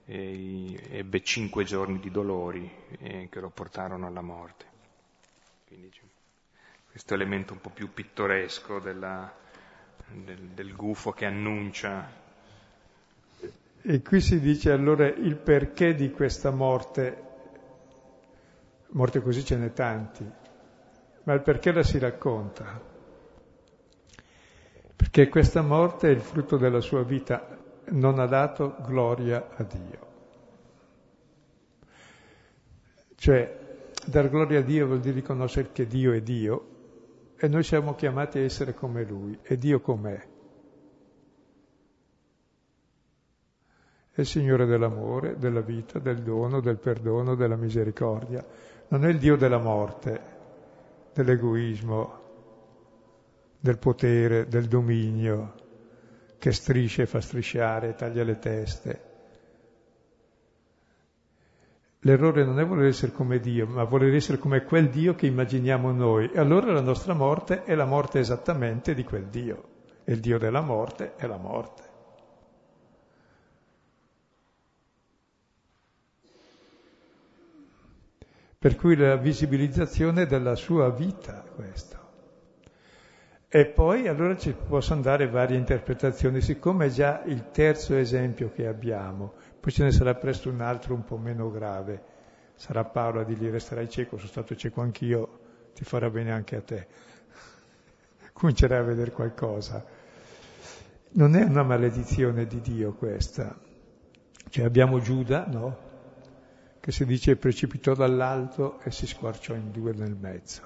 [SPEAKER 1] eh, ebbe cinque giorni di dolori eh, che lo portarono alla morte. Quindi c'è questo elemento un po' più pittoresco della, del, del gufo che annuncia.
[SPEAKER 2] E qui si dice allora il perché di questa morte, morte così ce n'è tanti, ma il perché la si racconta perché questa morte è il frutto della sua vita, non ha dato gloria a Dio. Cioè, dar gloria a Dio vuol dire riconoscere che Dio è Dio e noi siamo chiamati a essere come Lui e Dio com'è. È il Signore dell'amore, della vita, del dono, del perdono, della misericordia. Non è il Dio della morte, dell'egoismo, del potere, del dominio, che striscia e fa strisciare, taglia le teste. L'errore non è voler essere come Dio, ma voler essere come quel Dio che immaginiamo noi. E allora la nostra morte è la morte esattamente di quel Dio. E il Dio della morte è la morte. Per cui la visibilizzazione della sua vita, questo. E poi allora ci possono dare varie interpretazioni, siccome è già il terzo esempio che abbiamo, poi ce ne sarà presto un altro un po' meno grave. Sarà Paolo a dirgli resterai cieco, sono stato cieco anch'io, ti farà bene anche a te. [laughs] Comincerai a vedere qualcosa. Non è una maledizione di Dio questa. Cioè abbiamo Giuda, no? Che si dice precipitò dall'alto e si squarciò in due nel mezzo.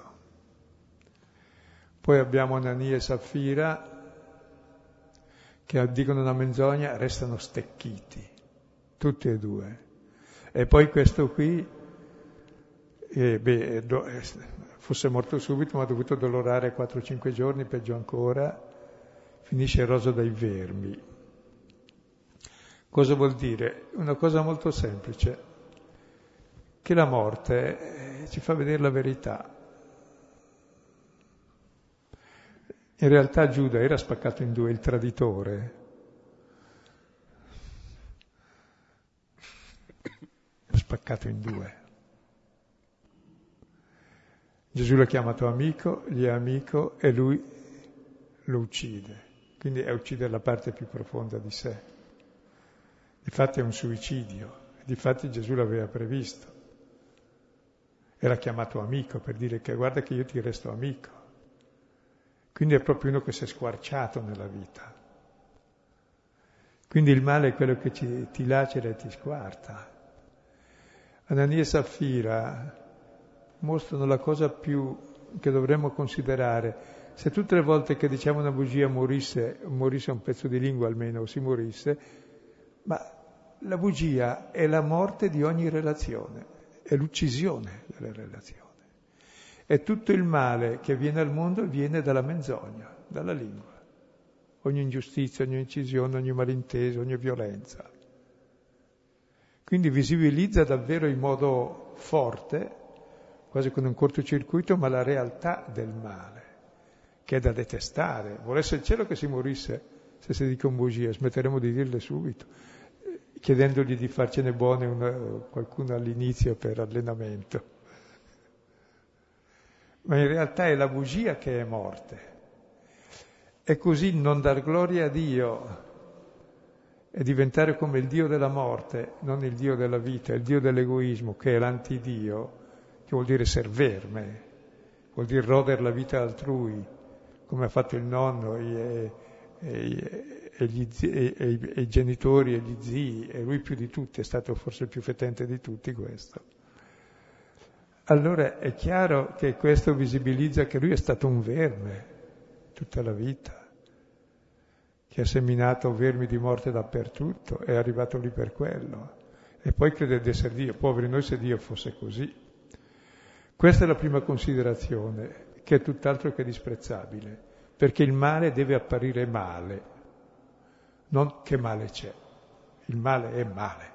[SPEAKER 2] Poi abbiamo Anania e Saffira che dicono una menzogna, restano stecchiti, tutti e due. E poi questo qui, eh, beh, do, eh, fosse morto subito, ma ha dovuto dolorare 4-5 giorni, peggio ancora, finisce roso dai vermi. Cosa vuol dire? Una cosa molto semplice, che la morte eh, ci fa vedere la verità. In realtà Giuda era spaccato in due, il traditore. Spaccato in due. Gesù l'ha chiamato amico, gli è amico e lui lo uccide. Quindi è uccidere la parte più profonda di sé. Difatti è un suicidio, difatti Gesù l'aveva previsto. Era chiamato amico per dire che guarda che io ti resto amico. Quindi è proprio uno che si è squarciato nella vita. Quindi il male è quello che ci, ti lacera e ti squarta. Anania e Saffira mostrano la cosa più che dovremmo considerare. Se tutte le volte che diciamo una bugia morisse, morisse un pezzo di lingua almeno, o si morisse, ma la bugia è la morte di ogni relazione, è l'uccisione delle relazioni. E tutto il male che viene al mondo viene dalla menzogna, dalla lingua. Ogni ingiustizia, ogni incisione, ogni malinteso, ogni violenza. Quindi visibilizza davvero in modo forte, quasi con un cortocircuito, ma la realtà del male, che è da detestare. Volesse il cielo che si morisse se si dicono bugie, smetteremo di dirle subito, chiedendogli di farcene buone una, qualcuno all'inizio per allenamento ma in realtà è la bugia che è morte. E così non dar gloria a Dio e diventare come il Dio della morte, non il Dio della vita, il Dio dell'egoismo, che è l'antidio, che vuol dire serverme, vuol dire rodere la vita altrui, come ha fatto il nonno e, e, e, gli, e, i genitori e gli zii, e lui più di tutti, è stato forse il più fetente di tutti questo. Allora è chiaro che questo visibilizza che lui è stato un verme tutta la vita, che ha seminato vermi di morte dappertutto, è arrivato lì per quello. E poi crede di essere Dio, poveri noi se Dio fosse così. Questa è la prima considerazione, che è tutt'altro che disprezzabile, perché il male deve apparire male, non che male c'è. Il male è male.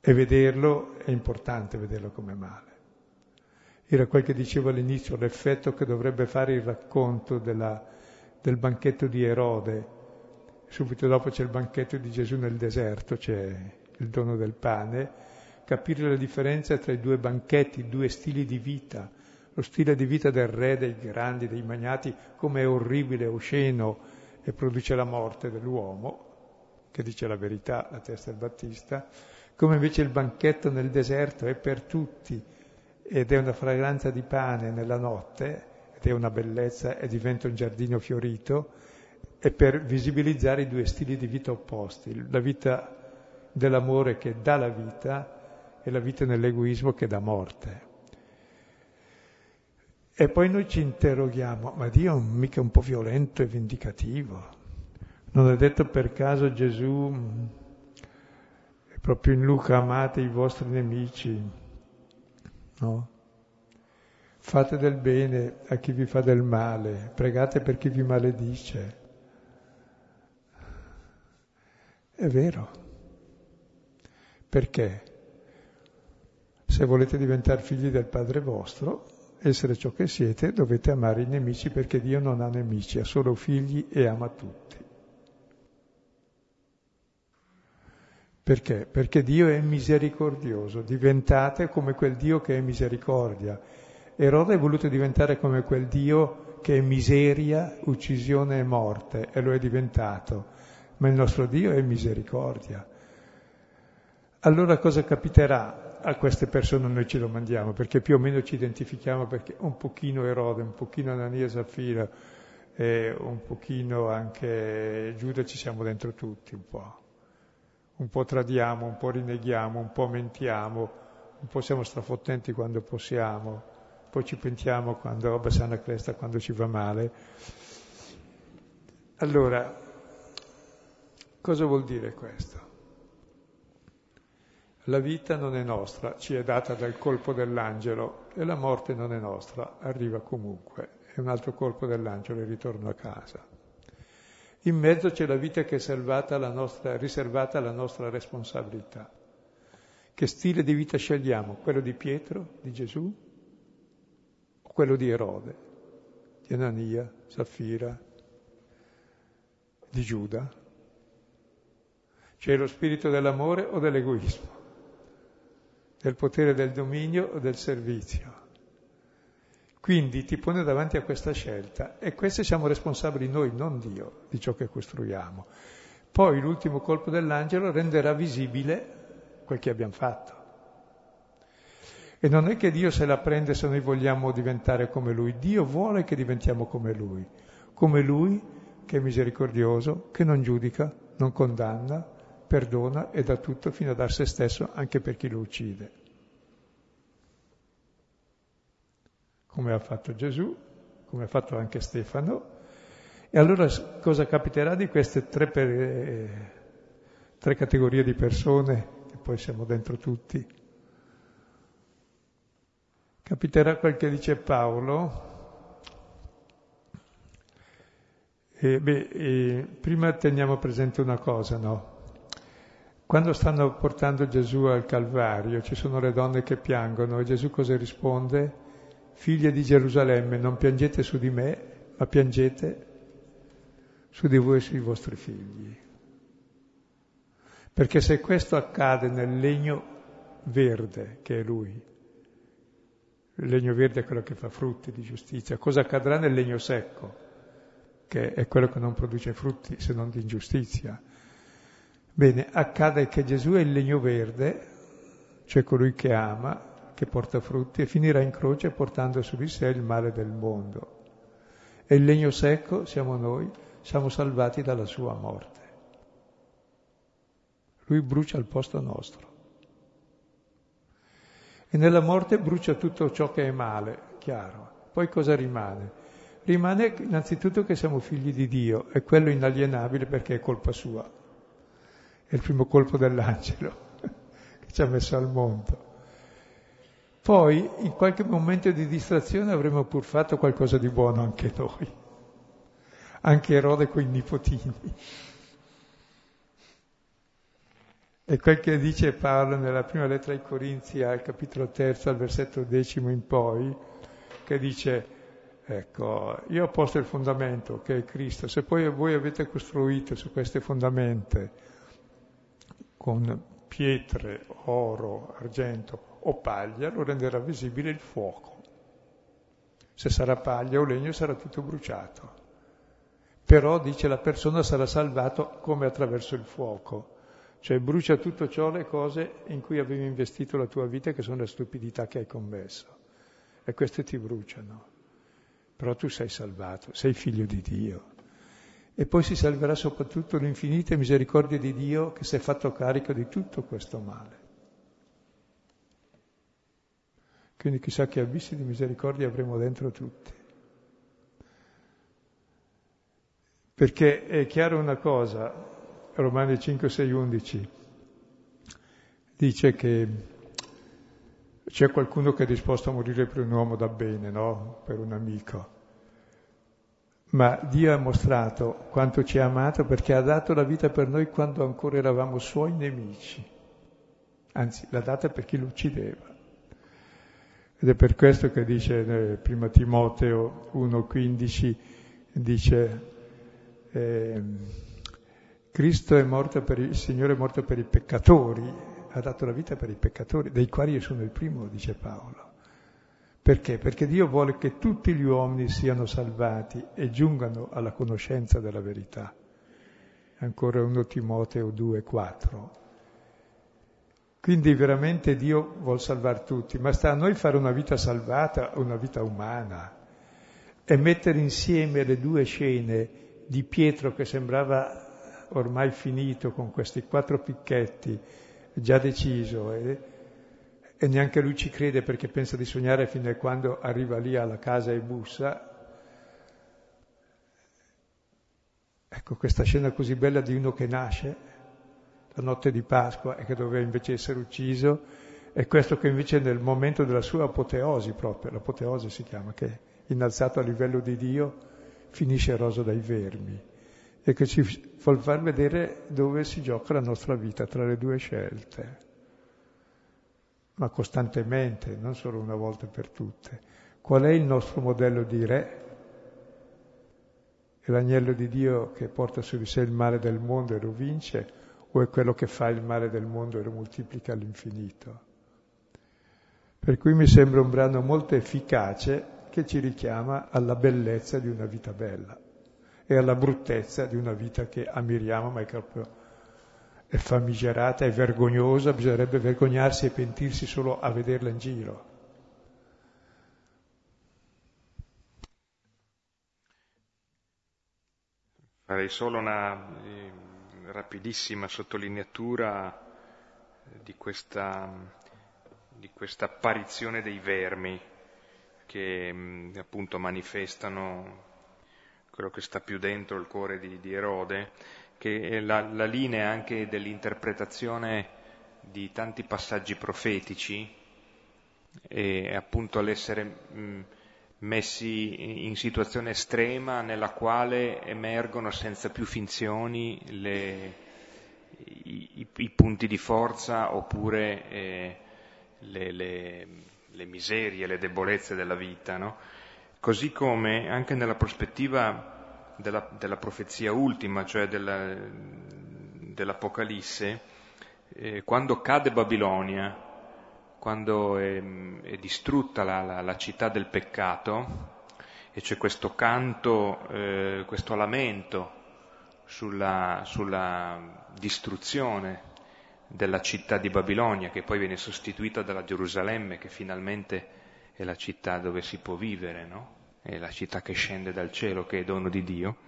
[SPEAKER 2] E vederlo è importante vederlo come male. Era quel che dicevo all'inizio, l'effetto che dovrebbe fare il racconto della, del banchetto di Erode. Subito dopo c'è il banchetto di Gesù nel deserto, c'è il dono del pane, capire la differenza tra i due banchetti, i due stili di vita. Lo stile di vita del re, dei grandi, dei magnati, come è orribile, osceno e produce la morte dell'uomo, che dice la verità, la testa del Battista, come invece il banchetto nel deserto è per tutti ed è una fragranza di pane nella notte ed è una bellezza e diventa un giardino fiorito, è per visibilizzare i due stili di vita opposti, la vita dell'amore che dà la vita e la vita nell'egoismo che dà morte. E poi noi ci interroghiamo, ma Dio è mica un po' violento e vendicativo? Non è detto per caso Gesù, proprio in Luca, amate i vostri nemici, no? Fate del bene a chi vi fa del male, pregate per chi vi maledice. È vero. Perché? Se volete diventare figli del Padre vostro, essere ciò che siete, dovete amare i nemici perché Dio non ha nemici, ha solo figli e ama tutti. Perché? Perché Dio è misericordioso, diventate come quel Dio che è misericordia. Erode è voluto diventare come quel Dio che è miseria, uccisione e morte, e lo è diventato. Ma il nostro Dio è misericordia. Allora cosa capiterà? A queste persone noi ce lo mandiamo, perché più o meno ci identifichiamo, perché un pochino Erode, un pochino Anania Zaffira, e un pochino anche Giuda ci siamo dentro tutti un po'. Un po' tradiamo, un po' rinneghiamo, un po' mentiamo, un po' siamo strafottenti quando possiamo, poi ci pentiamo quando roba sana cresta, quando ci va male. Allora, cosa vuol dire questo? La vita non è nostra, ci è data dal colpo dell'angelo e la morte non è nostra, arriva comunque. È un altro colpo dell'angelo e ritorno a casa. In mezzo c'è la vita che è alla nostra, riservata alla nostra responsabilità. Che stile di vita scegliamo? Quello di Pietro, di Gesù, o quello di Erode, di Anania, Saffira, di Giuda? C'è lo spirito dell'amore o dell'egoismo? Del potere del dominio o del servizio. Quindi ti pone davanti a questa scelta e questi siamo responsabili noi, non Dio, di ciò che costruiamo. Poi l'ultimo colpo dell'angelo renderà visibile quel che abbiamo fatto. E non è che Dio se la prende se noi vogliamo diventare come Lui, Dio vuole che diventiamo come Lui, come Lui che è misericordioso, che non giudica, non condanna, perdona e dà tutto fino a dar se stesso anche per chi lo uccide. Come ha fatto Gesù, come ha fatto anche Stefano. E allora cosa capiterà di queste tre, per, tre categorie di persone, che poi siamo dentro tutti? Capiterà quel che dice Paolo, e, beh, e prima teniamo presente una cosa, no? Quando stanno portando Gesù al Calvario ci sono le donne che piangono e Gesù cosa risponde? Figlie di Gerusalemme, non piangete su di me, ma piangete su di voi e sui vostri figli. Perché se questo accade nel legno verde, che è lui, il legno verde è quello che fa frutti di giustizia, cosa accadrà nel legno secco, che è quello che non produce frutti se non di ingiustizia? Bene, accade che Gesù è il legno verde, cioè colui che ama, che porta frutti e finirà in croce portando su di sé il male del mondo. E il legno secco siamo noi, siamo salvati dalla sua morte. Lui brucia al posto nostro. E nella morte brucia tutto ciò che è male, chiaro. Poi cosa rimane? Rimane innanzitutto che siamo figli di Dio, e quello inalienabile perché è colpa sua. È il primo colpo dell'angelo [laughs] che ci ha messo al mondo. Poi, in qualche momento di distrazione, avremo pur fatto qualcosa di buono anche noi, anche Erode con i nipotini. E quel che dice Paolo nella prima lettera ai Corinzi, al capitolo terzo, al versetto decimo in poi, che dice, ecco, io ho posto il fondamento, che è Cristo, se poi voi avete costruito su queste fondamenta con pietre, oro, argento o paglia, lo renderà visibile il fuoco. Se sarà paglia o legno sarà tutto bruciato. Però, dice, la persona sarà salvata come attraverso il fuoco cioè brucia tutto ciò le cose in cui avevi investito la tua vita che sono le stupidità che hai commesso. E queste ti bruciano. Però tu sei salvato, sei figlio di Dio. E poi si salverà soprattutto l'infinita misericordia di Dio che si è fatto carico di tutto questo male. Quindi chissà che abissi di misericordia avremo dentro tutti. Perché è chiaro una cosa, Romani 5, 6, 11, dice che c'è qualcuno che è disposto a morire per un uomo da bene, no? Per un amico. Ma Dio ha mostrato quanto ci ha amato perché ha dato la vita per noi quando ancora eravamo suoi nemici. Anzi, l'ha data per chi lo uccideva. Ed è per questo che dice eh, prima Timoteo 1,15, dice... Eh, Cristo è morto per il Signore è morto per i peccatori, ha dato la vita per i peccatori, dei quali io sono il primo, dice Paolo. Perché? Perché Dio vuole che tutti gli uomini siano salvati e giungano alla conoscenza della verità. Ancora 1 Timoteo 2, 4. Quindi veramente Dio vuole salvare tutti, ma sta a noi fare una vita salvata, una vita umana, e mettere insieme le due scene di Pietro che sembrava ormai finito con questi quattro picchetti, già deciso, e, e neanche lui ci crede perché pensa di sognare fino a quando arriva lì alla casa e bussa. Ecco questa scena così bella di uno che nasce la notte di Pasqua e che doveva invece essere ucciso, e questo che invece nel momento della sua apoteosi proprio, l'apoteosi si chiama, che innalzato a livello di Dio, finisce eroso dai vermi e che ci vuol far vedere dove si gioca la nostra vita tra le due scelte, ma costantemente, non solo una volta per tutte. Qual è il nostro modello di re? È l'agnello di Dio che porta su di sé il male del mondo e lo vince, o è quello che fa il male del mondo e lo moltiplica all'infinito? Per cui mi sembra un brano molto efficace che ci richiama alla bellezza di una vita bella e alla bruttezza di una vita che ammiriamo, ma è proprio è famigerata, è vergognosa, bisognerebbe vergognarsi e pentirsi solo a vederla in giro.
[SPEAKER 1] Farei solo una eh, rapidissima sottolineatura eh, di questa, di questa apparizione dei vermi che mh, mm, appunto manifestano quello che sta più dentro il cuore di, di Erode, che la, la, linea anche dell'interpretazione di tanti passaggi profetici e appunto l'essere mh, messi in situazione estrema nella quale emergono senza più finzioni le, i, i, i, punti di forza oppure eh, le, le, le, miserie, le debolezze della vita. No? Così come anche nella prospettiva della, della profezia ultima, cioè della, dell'Apocalisse, eh, quando cade Babilonia, quando è, è distrutta la, la, la, città del peccato, e c'è questo canto, eh, questo lamento sulla, sulla distruzione della città di Babilonia, che poi viene sostituita dalla Gerusalemme, che finalmente è la città dove si può vivere, no? È la città che scende dal cielo, che è dono di Dio.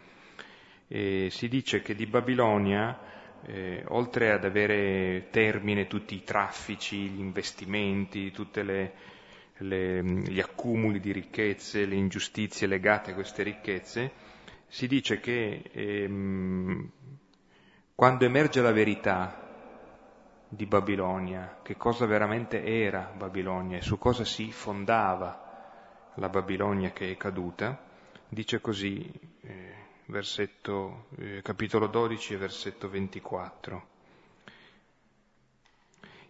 [SPEAKER 1] E si dice che di Babilonia, eh, oltre ad avere termine tutti i traffici, gli investimenti, tutti gli accumuli di ricchezze, le ingiustizie legate a queste ricchezze, si dice che ehm, quando emerge la verità di Babilonia, che cosa veramente era Babilonia e su cosa si fondava la Babilonia che è caduta, dice così, eh, versetto, eh, capitolo 12 versetto 24.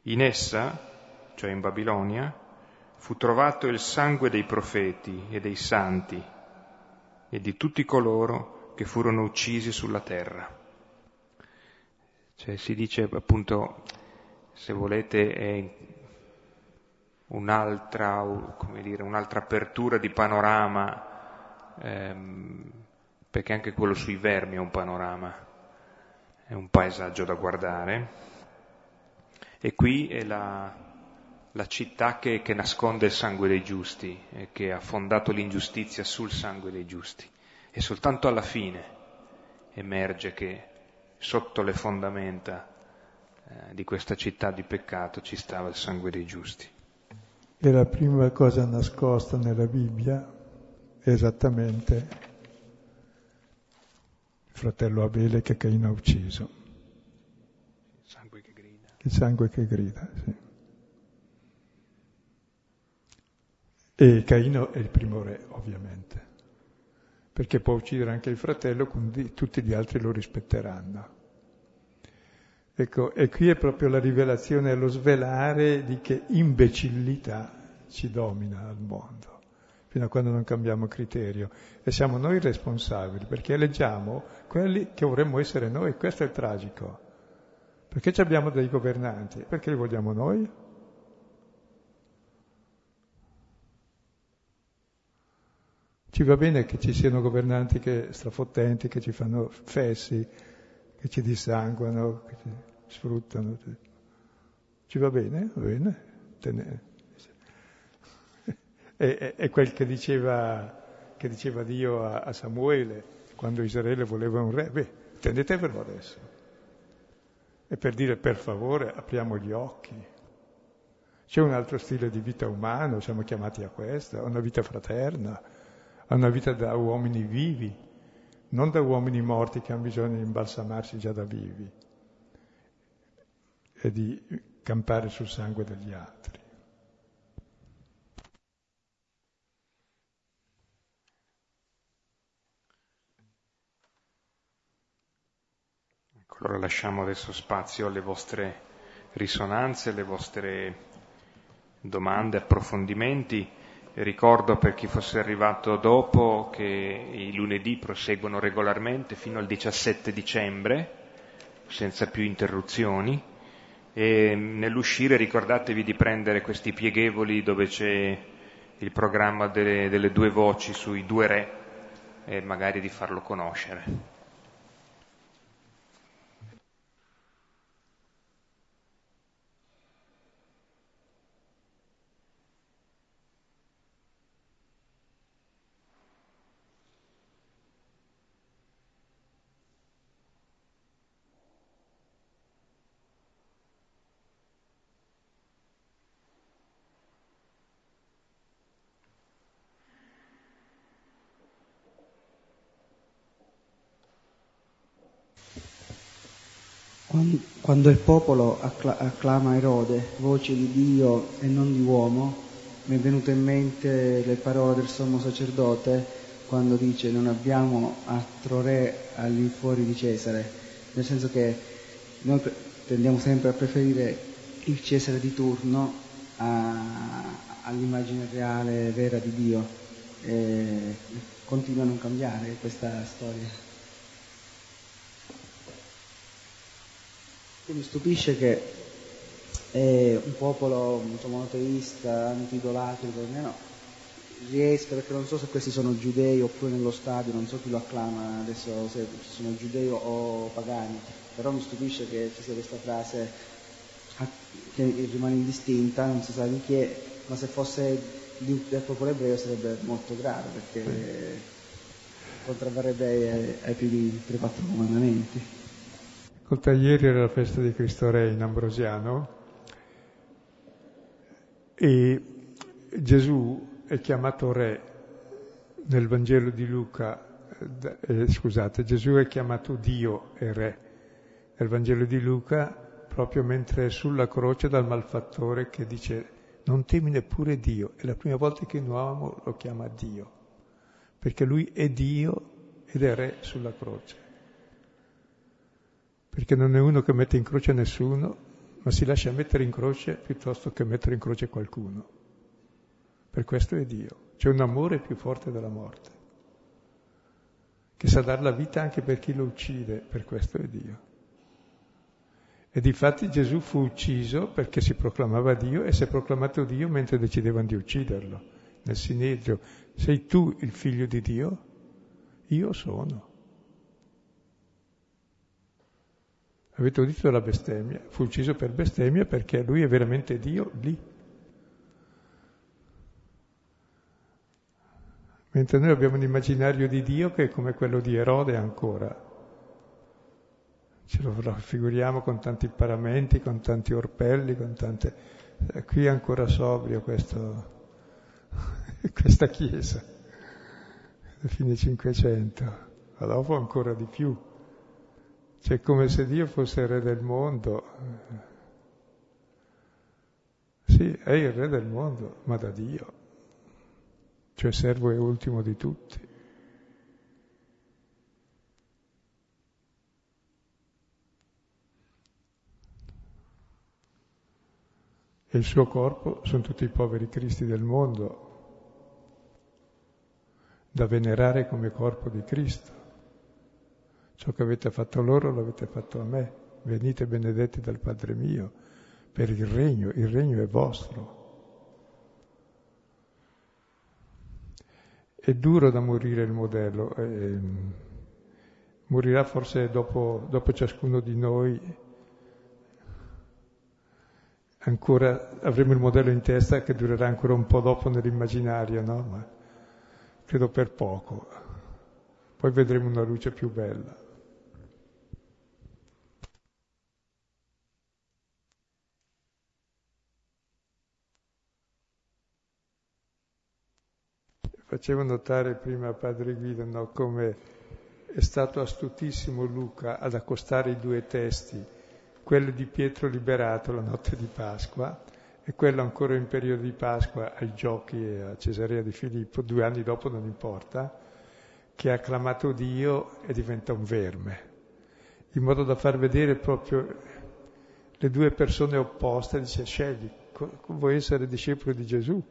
[SPEAKER 1] In essa, cioè in Babilonia, fu trovato il sangue dei profeti e dei santi e di tutti coloro che furono uccisi sulla terra. Cioè si dice appunto se volete, è un'altra, dire, un'altra apertura di panorama, ehm, perché anche quello sui vermi è un panorama, è un paesaggio da guardare. E qui è la, la città che, che, nasconde il sangue dei giusti e che ha fondato l'ingiustizia sul sangue dei giusti. E soltanto alla fine emerge che sotto le fondamenta eh, di questa città di peccato ci stava il sangue dei giusti.
[SPEAKER 2] E la prima cosa nascosta nella Bibbia è esattamente il fratello Abele che Caino ha ucciso.
[SPEAKER 1] Il sangue che grida.
[SPEAKER 2] Il sangue che grida, sì. E Caino è il primo re, ovviamente, perché può uccidere anche il fratello, quindi tutti gli altri lo rispetteranno. Ecco, e qui è proprio la rivelazione, lo svelare di che imbecillità ci domina al mondo, fino a quando non cambiamo criterio. E siamo noi responsabili, perché eleggiamo quelli che vorremmo essere noi, questo è il tragico. Perché abbiamo dei governanti? Perché li vogliamo noi? Ci va bene che ci siano governanti che strafottenti, che ci fanno fessi, che ci dissanguano, che ci sfruttano. Ci va bene? Va bene? Tene... [laughs] È, quel che diceva, che diceva Dio a, a, Samuele quando Israele voleva un re. Beh, tenetevelo adesso. E per dire per favore apriamo gli occhi. C'è un altro stile di vita umano, siamo chiamati a questo, a una vita fraterna, a una vita da uomini vivi, non da uomini morti che hanno bisogno di imbalsamarsi già da vivi e di campare sul sangue degli altri.
[SPEAKER 1] Ecco, allora lasciamo adesso spazio alle vostre risonanze, alle vostre domande, approfondimenti. Ricordo per chi fosse arrivato dopo che i lunedì proseguono regolarmente fino al 17 dicembre, senza più interruzioni e nell'uscire ricordatevi di prendere questi pieghevoli dove c'è il programma delle, delle due voci sui due re e magari di farlo conoscere.
[SPEAKER 3] Quando il popolo acclama Erode, voce di Dio e non di uomo, mi è venuto in mente le parole del sommo sacerdote quando dice non abbiamo altro re all'infuori di Cesare, nel senso che noi tendiamo sempre a preferire il Cesare di turno a, all'immagine reale, vera di Dio. E continua a non cambiare questa storia. Mi stupisce che è un popolo monoteista, anti-idolatrico, almeno riesca, perché non so se questi sono giudei oppure nello stadio, non so chi lo acclama adesso, se sono giudei o pagani, però mi stupisce che ci sia questa frase che rimane indistinta, non si sa di chi è, ma se fosse del popolo ebreo sarebbe molto grave perché contravverrebbe ai, ai primi tre quattro comandamenti.
[SPEAKER 2] Ascolta, ieri era la festa di Cristo Re in Ambrosiano e Gesù è chiamato Re nel Vangelo di Luca, eh, scusate, Gesù è chiamato Dio e Re nel Vangelo di Luca proprio mentre è sulla croce dal malfattore che dice non temi neppure Dio. È la prima volta che un uomo lo chiama Dio, perché lui è Dio ed è re sulla croce. Perché non è uno che mette in croce nessuno, ma si lascia mettere in croce piuttosto che mettere in croce qualcuno. Per questo è Dio. C'è un amore più forte della morte, che sa dar la vita anche per chi lo uccide, per questo è Dio. E difatti Gesù fu ucciso perché si proclamava Dio e si è proclamato Dio mentre decidevano di ucciderlo. Nel Sinedrio, sei tu il figlio di Dio? Io sono. Avete udito la bestemmia? Fu ucciso per bestemmia perché lui è veramente Dio lì. Mentre noi abbiamo un immaginario di Dio che è come quello di Erode ancora ce lo raffiguriamo con tanti paramenti, con tanti orpelli, con tante... Eh, qui è ancora sobrio questo, [laughs] questa chiesa, fine Cinquecento, ma dopo ancora di più. Cioè come se Dio fosse il re del mondo. Sì, è il re del mondo, ma da Dio, cioè servo e ultimo di tutti. e il suo corpo sono tutti i poveri cristi del mondo, da venerare come corpo di Cristo. Ciò che avete fatto loro lo avete fatto a me. Venite benedetti dal Padre mio per il regno, il regno è vostro. È duro da morire il modello, eh, morirà forse dopo, dopo ciascuno di noi ancora avremo il modello in testa che durerà ancora un po' dopo nell'immaginario, no? Ma credo per poco. Poi vedremo una luce più bella. Facevo notare prima a Padre Guido no, come è stato astutissimo Luca ad accostare i due testi quello di Pietro liberato la notte di Pasqua e quello ancora in periodo di Pasqua ai giochi a Cesarea di Filippo, due anni dopo non importa, che ha acclamato Dio e diventa un verme, in modo da far vedere proprio le due persone opposte, dice scegli, vuoi essere discepolo di Gesù,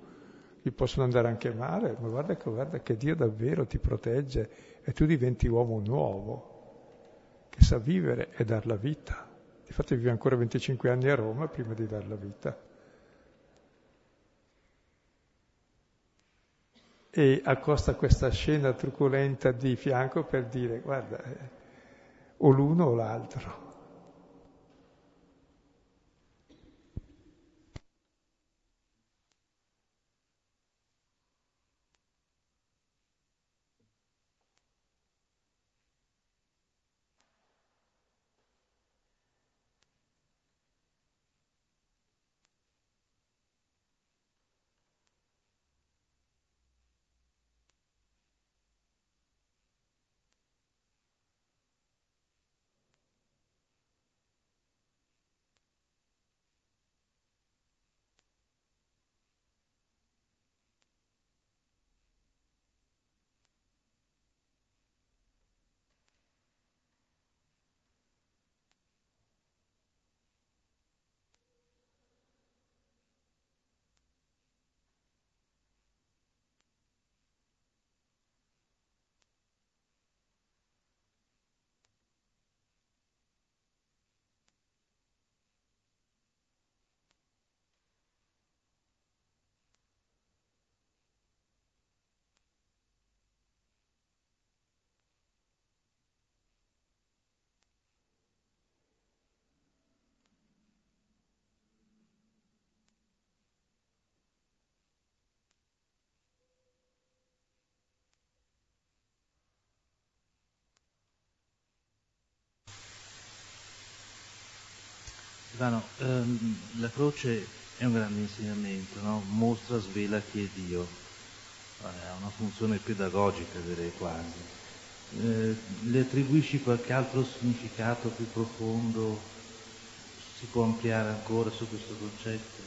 [SPEAKER 2] gli possono andare anche male, ma guarda che, guarda che Dio davvero ti protegge e tu diventi uomo nuovo, che sa vivere e dar la vita. Infatti vive ancora 25 anni a Roma prima di dar la vita. E accosta questa scena truculenta di fianco per dire, guarda, eh, o l'uno o l'altro.
[SPEAKER 4] Silvano, ehm, la croce è un grande insegnamento, no? mostra, svela chi è Dio, eh, ha una funzione pedagogica direi quasi. Eh, le attribuisci qualche altro significato più profondo? Si può ampliare ancora su questo concetto?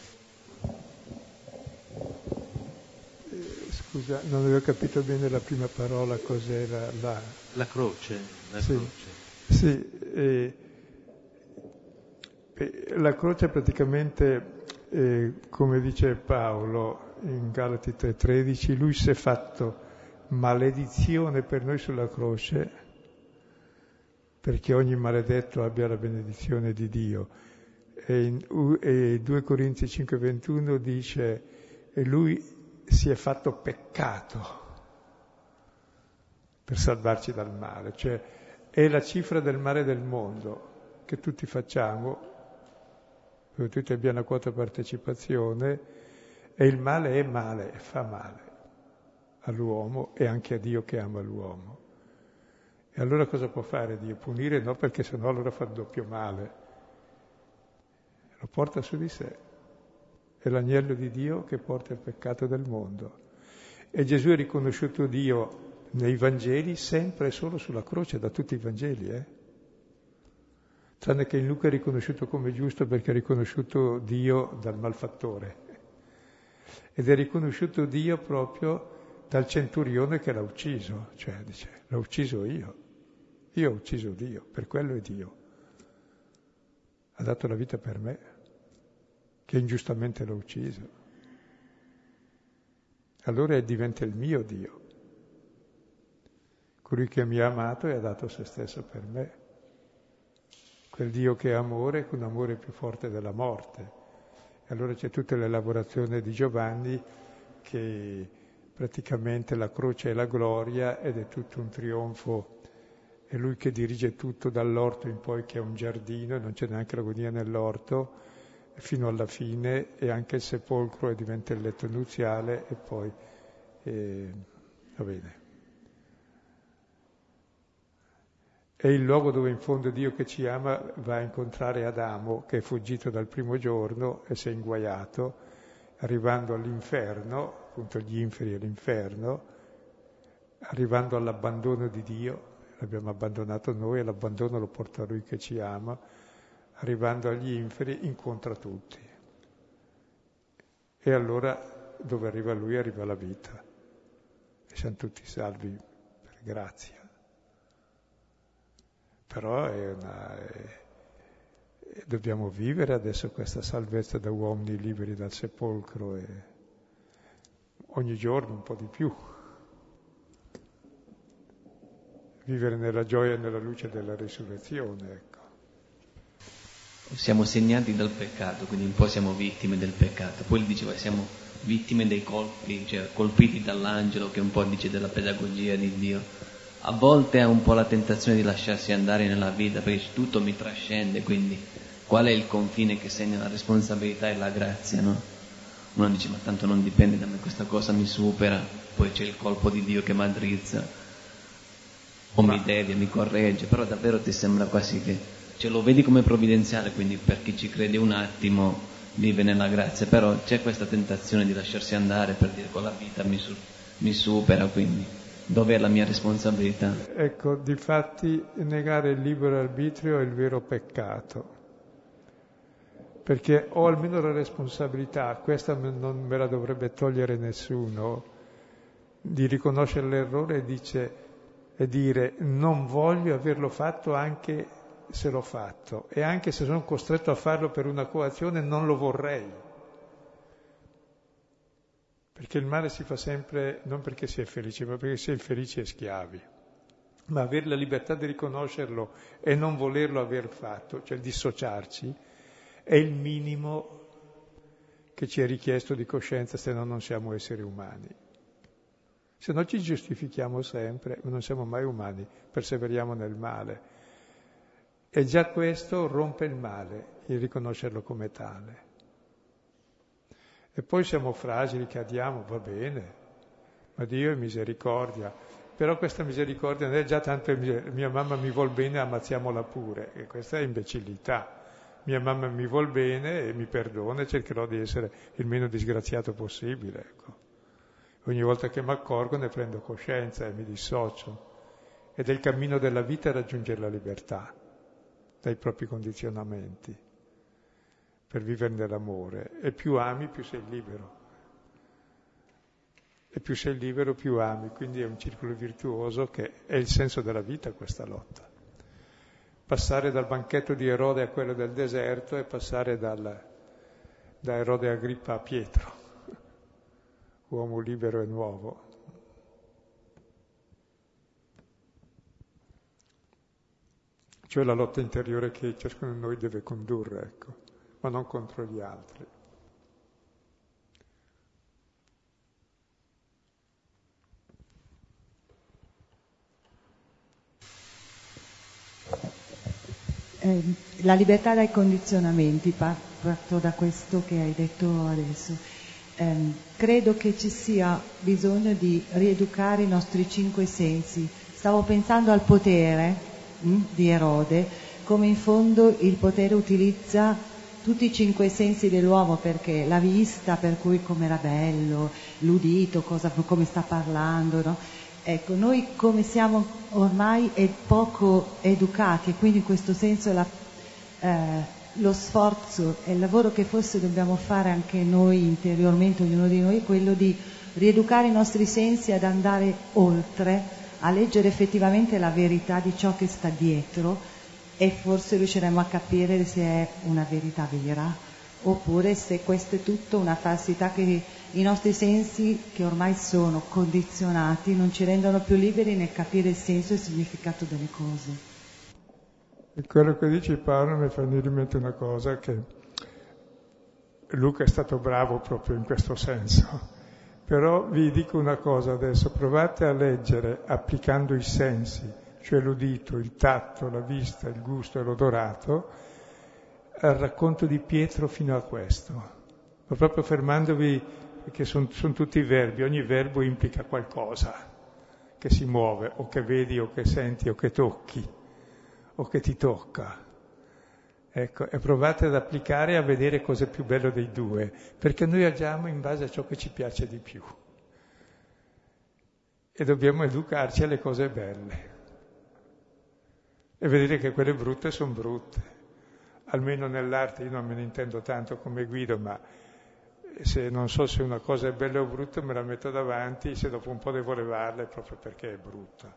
[SPEAKER 2] Eh, scusa, non avevo capito bene la prima parola, cos'era la...
[SPEAKER 4] La croce. La
[SPEAKER 2] sì,
[SPEAKER 4] croce.
[SPEAKER 2] sì eh, la croce praticamente, eh, come dice Paolo in Galati 3:13, lui si è fatto maledizione per noi sulla croce perché ogni maledetto abbia la benedizione di Dio. E, in, e 2 Corinzi 5:21 dice, e lui si è fatto peccato per salvarci dal male, cioè è la cifra del male del mondo che tutti facciamo, dove tutti abbiamo una quota partecipazione, e il male è male, fa male all'uomo e anche a Dio che ama l'uomo. E allora cosa può fare Dio? Punire? No, perché sennò allora fa doppio male. Lo porta su di sé. È l'agnello di Dio che porta il peccato del mondo. E Gesù è riconosciuto Dio nei Vangeli sempre e solo sulla croce, da tutti i Vangeli, eh? Tranne che in Luca è riconosciuto come giusto perché è riconosciuto Dio dal malfattore. Ed è riconosciuto Dio proprio dal centurione che l'ha ucciso, cioè dice, l'ho ucciso io, io ho ucciso Dio, per quello è Dio. Ha dato la vita per me, che ingiustamente l'ho ucciso. Allora diventa il mio Dio, colui che mi ha amato e ha dato se stesso per me. Quel Dio che è amore, un amore più forte della morte. E allora c'è tutta l'elaborazione di Giovanni che praticamente la croce è la gloria ed è tutto un trionfo. È lui che dirige tutto dall'orto in poi che è un giardino e non c'è neanche l'agonia nell'orto, fino alla fine e anche il sepolcro diventa il letto nuziale e poi eh, va bene. È il luogo dove in fondo Dio che ci ama va a incontrare Adamo che è fuggito dal primo giorno e si è inguaiato arrivando all'inferno, appunto gli inferi e l'inferno, arrivando all'abbandono di Dio, l'abbiamo abbandonato noi e l'abbandono lo porta Lui che ci ama, arrivando agli inferi incontra tutti. E allora dove arriva Lui arriva la vita e siamo tutti salvi per grazia. Però è una... È, dobbiamo vivere adesso questa salvezza da uomini liberi dal sepolcro e ogni giorno un po' di più. Vivere nella gioia e nella luce della risurrezione, ecco.
[SPEAKER 5] Siamo segnati dal peccato, quindi un po' siamo vittime del peccato. Poi diceva siamo vittime dei colpi, cioè colpiti dall'angelo che un po' dice della pedagogia di Dio. A volte ha un po' la tentazione di lasciarsi andare nella vita perché tutto mi trascende, quindi qual è il confine che segna la responsabilità e la grazia, no? Uno dice ma tanto non dipende da me, questa cosa mi supera, poi c'è il colpo di Dio che mi addrizza, o ma... mi devia, mi corregge, però davvero ti sembra quasi che ce lo vedi come provvidenziale, quindi per chi ci crede un attimo vive nella grazia, però c'è questa tentazione di lasciarsi andare per dire con la vita mi, su- mi supera, quindi dov'è la mia responsabilità?
[SPEAKER 2] Ecco, di fatti negare il libero arbitrio è il vero peccato perché ho almeno la responsabilità, questa non me la dovrebbe togliere nessuno, di riconoscere l'errore e, dice, e dire non voglio averlo fatto anche se l'ho fatto e anche se sono costretto a farlo per una coazione non lo vorrei. Perché il male si fa sempre non perché si è felice, ma perché si è infelici e schiavi. Ma avere la libertà di riconoscerlo e non volerlo aver fatto, cioè dissociarci, è il minimo che ci è richiesto di coscienza, se no non siamo esseri umani. Se no ci giustifichiamo sempre, ma non siamo mai umani, perseveriamo nel male. E già questo rompe il male, il riconoscerlo come tale. E poi siamo fragili, cadiamo, va bene, ma Dio è misericordia. Però questa misericordia non è già tanto mia mamma mi vuol bene, ammazziamola pure, e questa è imbecillità mia mamma mi vuol bene e mi perdona e cercherò di essere il meno disgraziato possibile. Ecco. Ogni volta che mi accorgo ne prendo coscienza e mi dissocio. Ed è il cammino della vita raggiungere la libertà dai propri condizionamenti per vivere nell'amore. E più ami, più sei libero. E più sei libero, più ami. Quindi è un circolo virtuoso che è il senso della vita questa lotta. Passare dal banchetto di Erode a quello del deserto e passare dal, da Erode Agrippa a Pietro, [laughs] uomo libero e nuovo. Cioè la lotta interiore che ciascuno di noi deve condurre, ecco, ma non contro gli altri.
[SPEAKER 6] Eh, la libertà dai condizionamenti, parto da questo che hai detto adesso. Eh, credo che ci sia bisogno di rieducare i nostri cinque sensi. Stavo pensando al potere hm, di Erode, come in fondo il potere utilizza tutti i cinque sensi dell'uomo perché la vista, per cui come era bello, l'udito, cosa, come sta parlando, no? Ecco, noi come siamo ormai poco educati e quindi in questo senso la, eh, lo sforzo e il lavoro che forse dobbiamo fare anche noi interiormente, ognuno di noi, è quello di rieducare i nostri sensi ad andare oltre, a leggere effettivamente la verità di ciò che sta dietro e forse riusciremo a capire se è una verità vera oppure se questo è tutto una falsità che i nostri sensi, che ormai sono condizionati, non ci rendono più liberi nel capire il senso e il significato delle cose.
[SPEAKER 2] E quello che dice Paolo mi fa venire in mente una cosa, che Luca è stato bravo proprio in questo senso. Però vi dico una cosa adesso, provate a leggere applicando i sensi, cioè l'udito, il tatto, la vista, il gusto e l'odorato, al racconto di Pietro fino a questo, ma proprio fermandovi, perché sono son tutti verbi, ogni verbo implica qualcosa che si muove, o che vedi, o che senti, o che tocchi, o che ti tocca. Ecco, e provate ad applicare a vedere cosa è più bello dei due, perché noi agiamo in base a ciò che ci piace di più. E dobbiamo educarci alle cose belle e vedere che quelle brutte sono brutte almeno nell'arte io non me ne intendo tanto come Guido, ma se non so se una cosa è bella o brutta me la metto davanti, se dopo un po' devo levarla è proprio perché è brutta.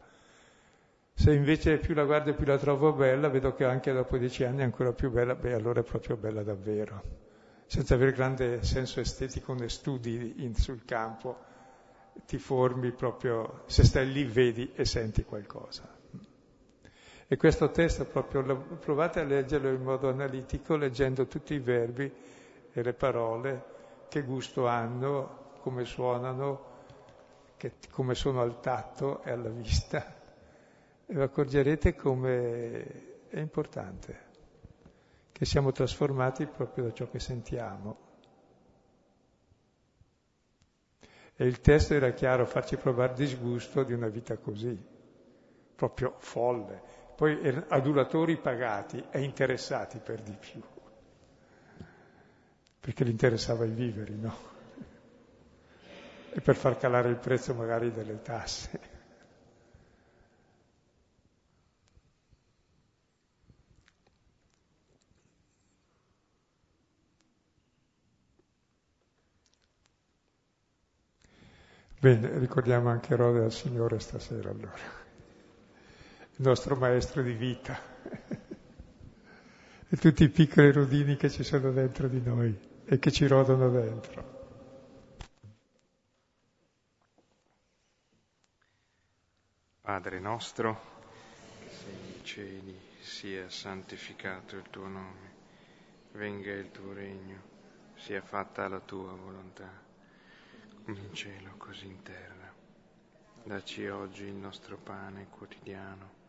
[SPEAKER 2] Se invece più la guardo e più la trovo bella, vedo che anche dopo dieci anni è ancora più bella, beh allora è proprio bella davvero. Senza avere grande senso estetico ne studi in, sul campo, ti formi proprio, se stai lì vedi e senti qualcosa. E questo testo proprio provate a leggerlo in modo analitico, leggendo tutti i verbi e le parole, che gusto hanno, come suonano, che, come sono al tatto e alla vista. E vi accorgerete come è importante, che siamo trasformati proprio da ciò che sentiamo. E il testo era chiaro, farci provare disgusto di una vita così, proprio folle poi adulatori pagati e interessati per di più, perché gli interessava i viveri, no? E per far calare il prezzo magari delle tasse. Bene, ricordiamo anche Rode al Signore stasera allora nostro maestro di vita e tutti i piccoli rudini che ci sono dentro di noi e che ci rodano dentro.
[SPEAKER 1] Padre nostro, che sei nei cieli, sia santificato il tuo nome, venga il tuo regno, sia fatta la tua volontà, come in cielo così in terra. Dacci oggi il nostro pane quotidiano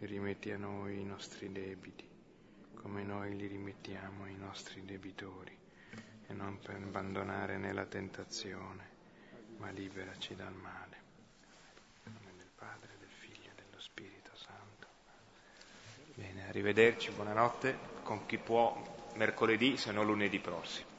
[SPEAKER 1] rimetti a noi i nostri debiti, come noi li rimettiamo ai nostri debitori, e non per abbandonare nella tentazione, ma liberaci dal male. In nome del Padre, del Figlio e dello Spirito Santo. Bene, arrivederci, buonanotte. con chi può mercoledì se no lunedì prossimo.